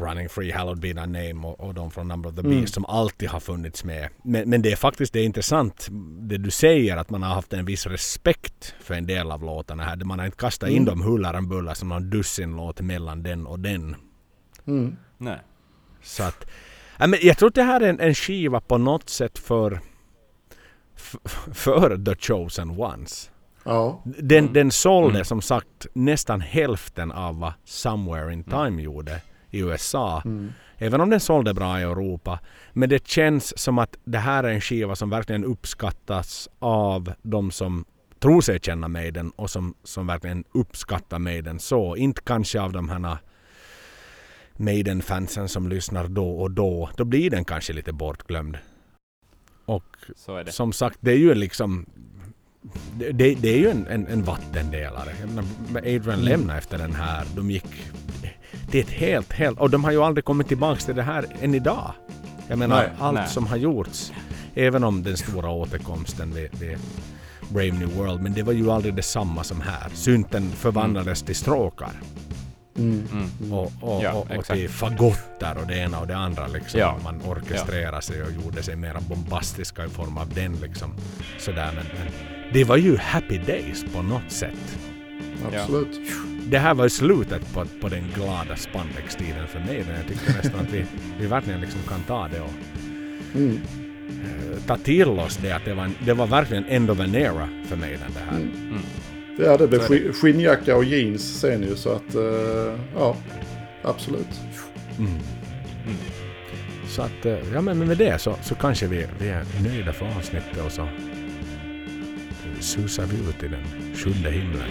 Running Free, Hallowed Be Thy Name och, och de från Number of the Beast som alltid har funnits med. Men, men det är faktiskt det är intressant det du säger att man har haft en viss respekt för en del av låtarna här. Man har inte kastat in dem huller om buller som någon dussin låt mellan den och den. Nej. Så att, ja, men jag tror att det här är en, en skiva på något sätt för, för The Chosen Ones. Ja. Den, den sålde som sagt nästan hälften av vad Somewhere in Time gjorde i USA. Även om den sålde bra i Europa. Men det känns som att det här är en skiva som verkligen uppskattas av de som tror sig känna Maiden och som, som verkligen uppskattar Maiden så. Inte kanske av de här Maiden-fansen som lyssnar då och då. Då blir den kanske lite bortglömd. Och som sagt, det är ju liksom... Det, det, är ju en, en, en vattendelare. Adrian lämnade efter den här. De gick... Det är ett helt, helt... Och de har ju aldrig kommit tillbaks till det här än idag. Jag menar, Nej, allt nej. som har gjorts. Även om den stora återkomsten vid, vid Brave New World, men det var ju aldrig detsamma som här. Synten förvandlades till stråkar. Och, och, Ja, och, och till fagotter och det ena och det andra liksom. Ja. Man orkestrerade sig och gjorde sig mer bombastiska i form av den liksom. Sådär men, men det var ju happy days på något sätt. Absolut. Det här var ju slutet på, på den glada spandextiden för mig. Men jag tycker nästan att vi, vi verkligen liksom kan ta det och Mm. eh, ta till oss det att det var, en, det var verkligen end of an era för mig den det här. Mm. Ja, det blev sk- skinnjacka och jeans sen ju så att, eh, ja, absolut. Så att, eh, ja men med det så, så kanske vi, vi är nöjda för avsnittet och så susar vi ut i den sjunde himlen.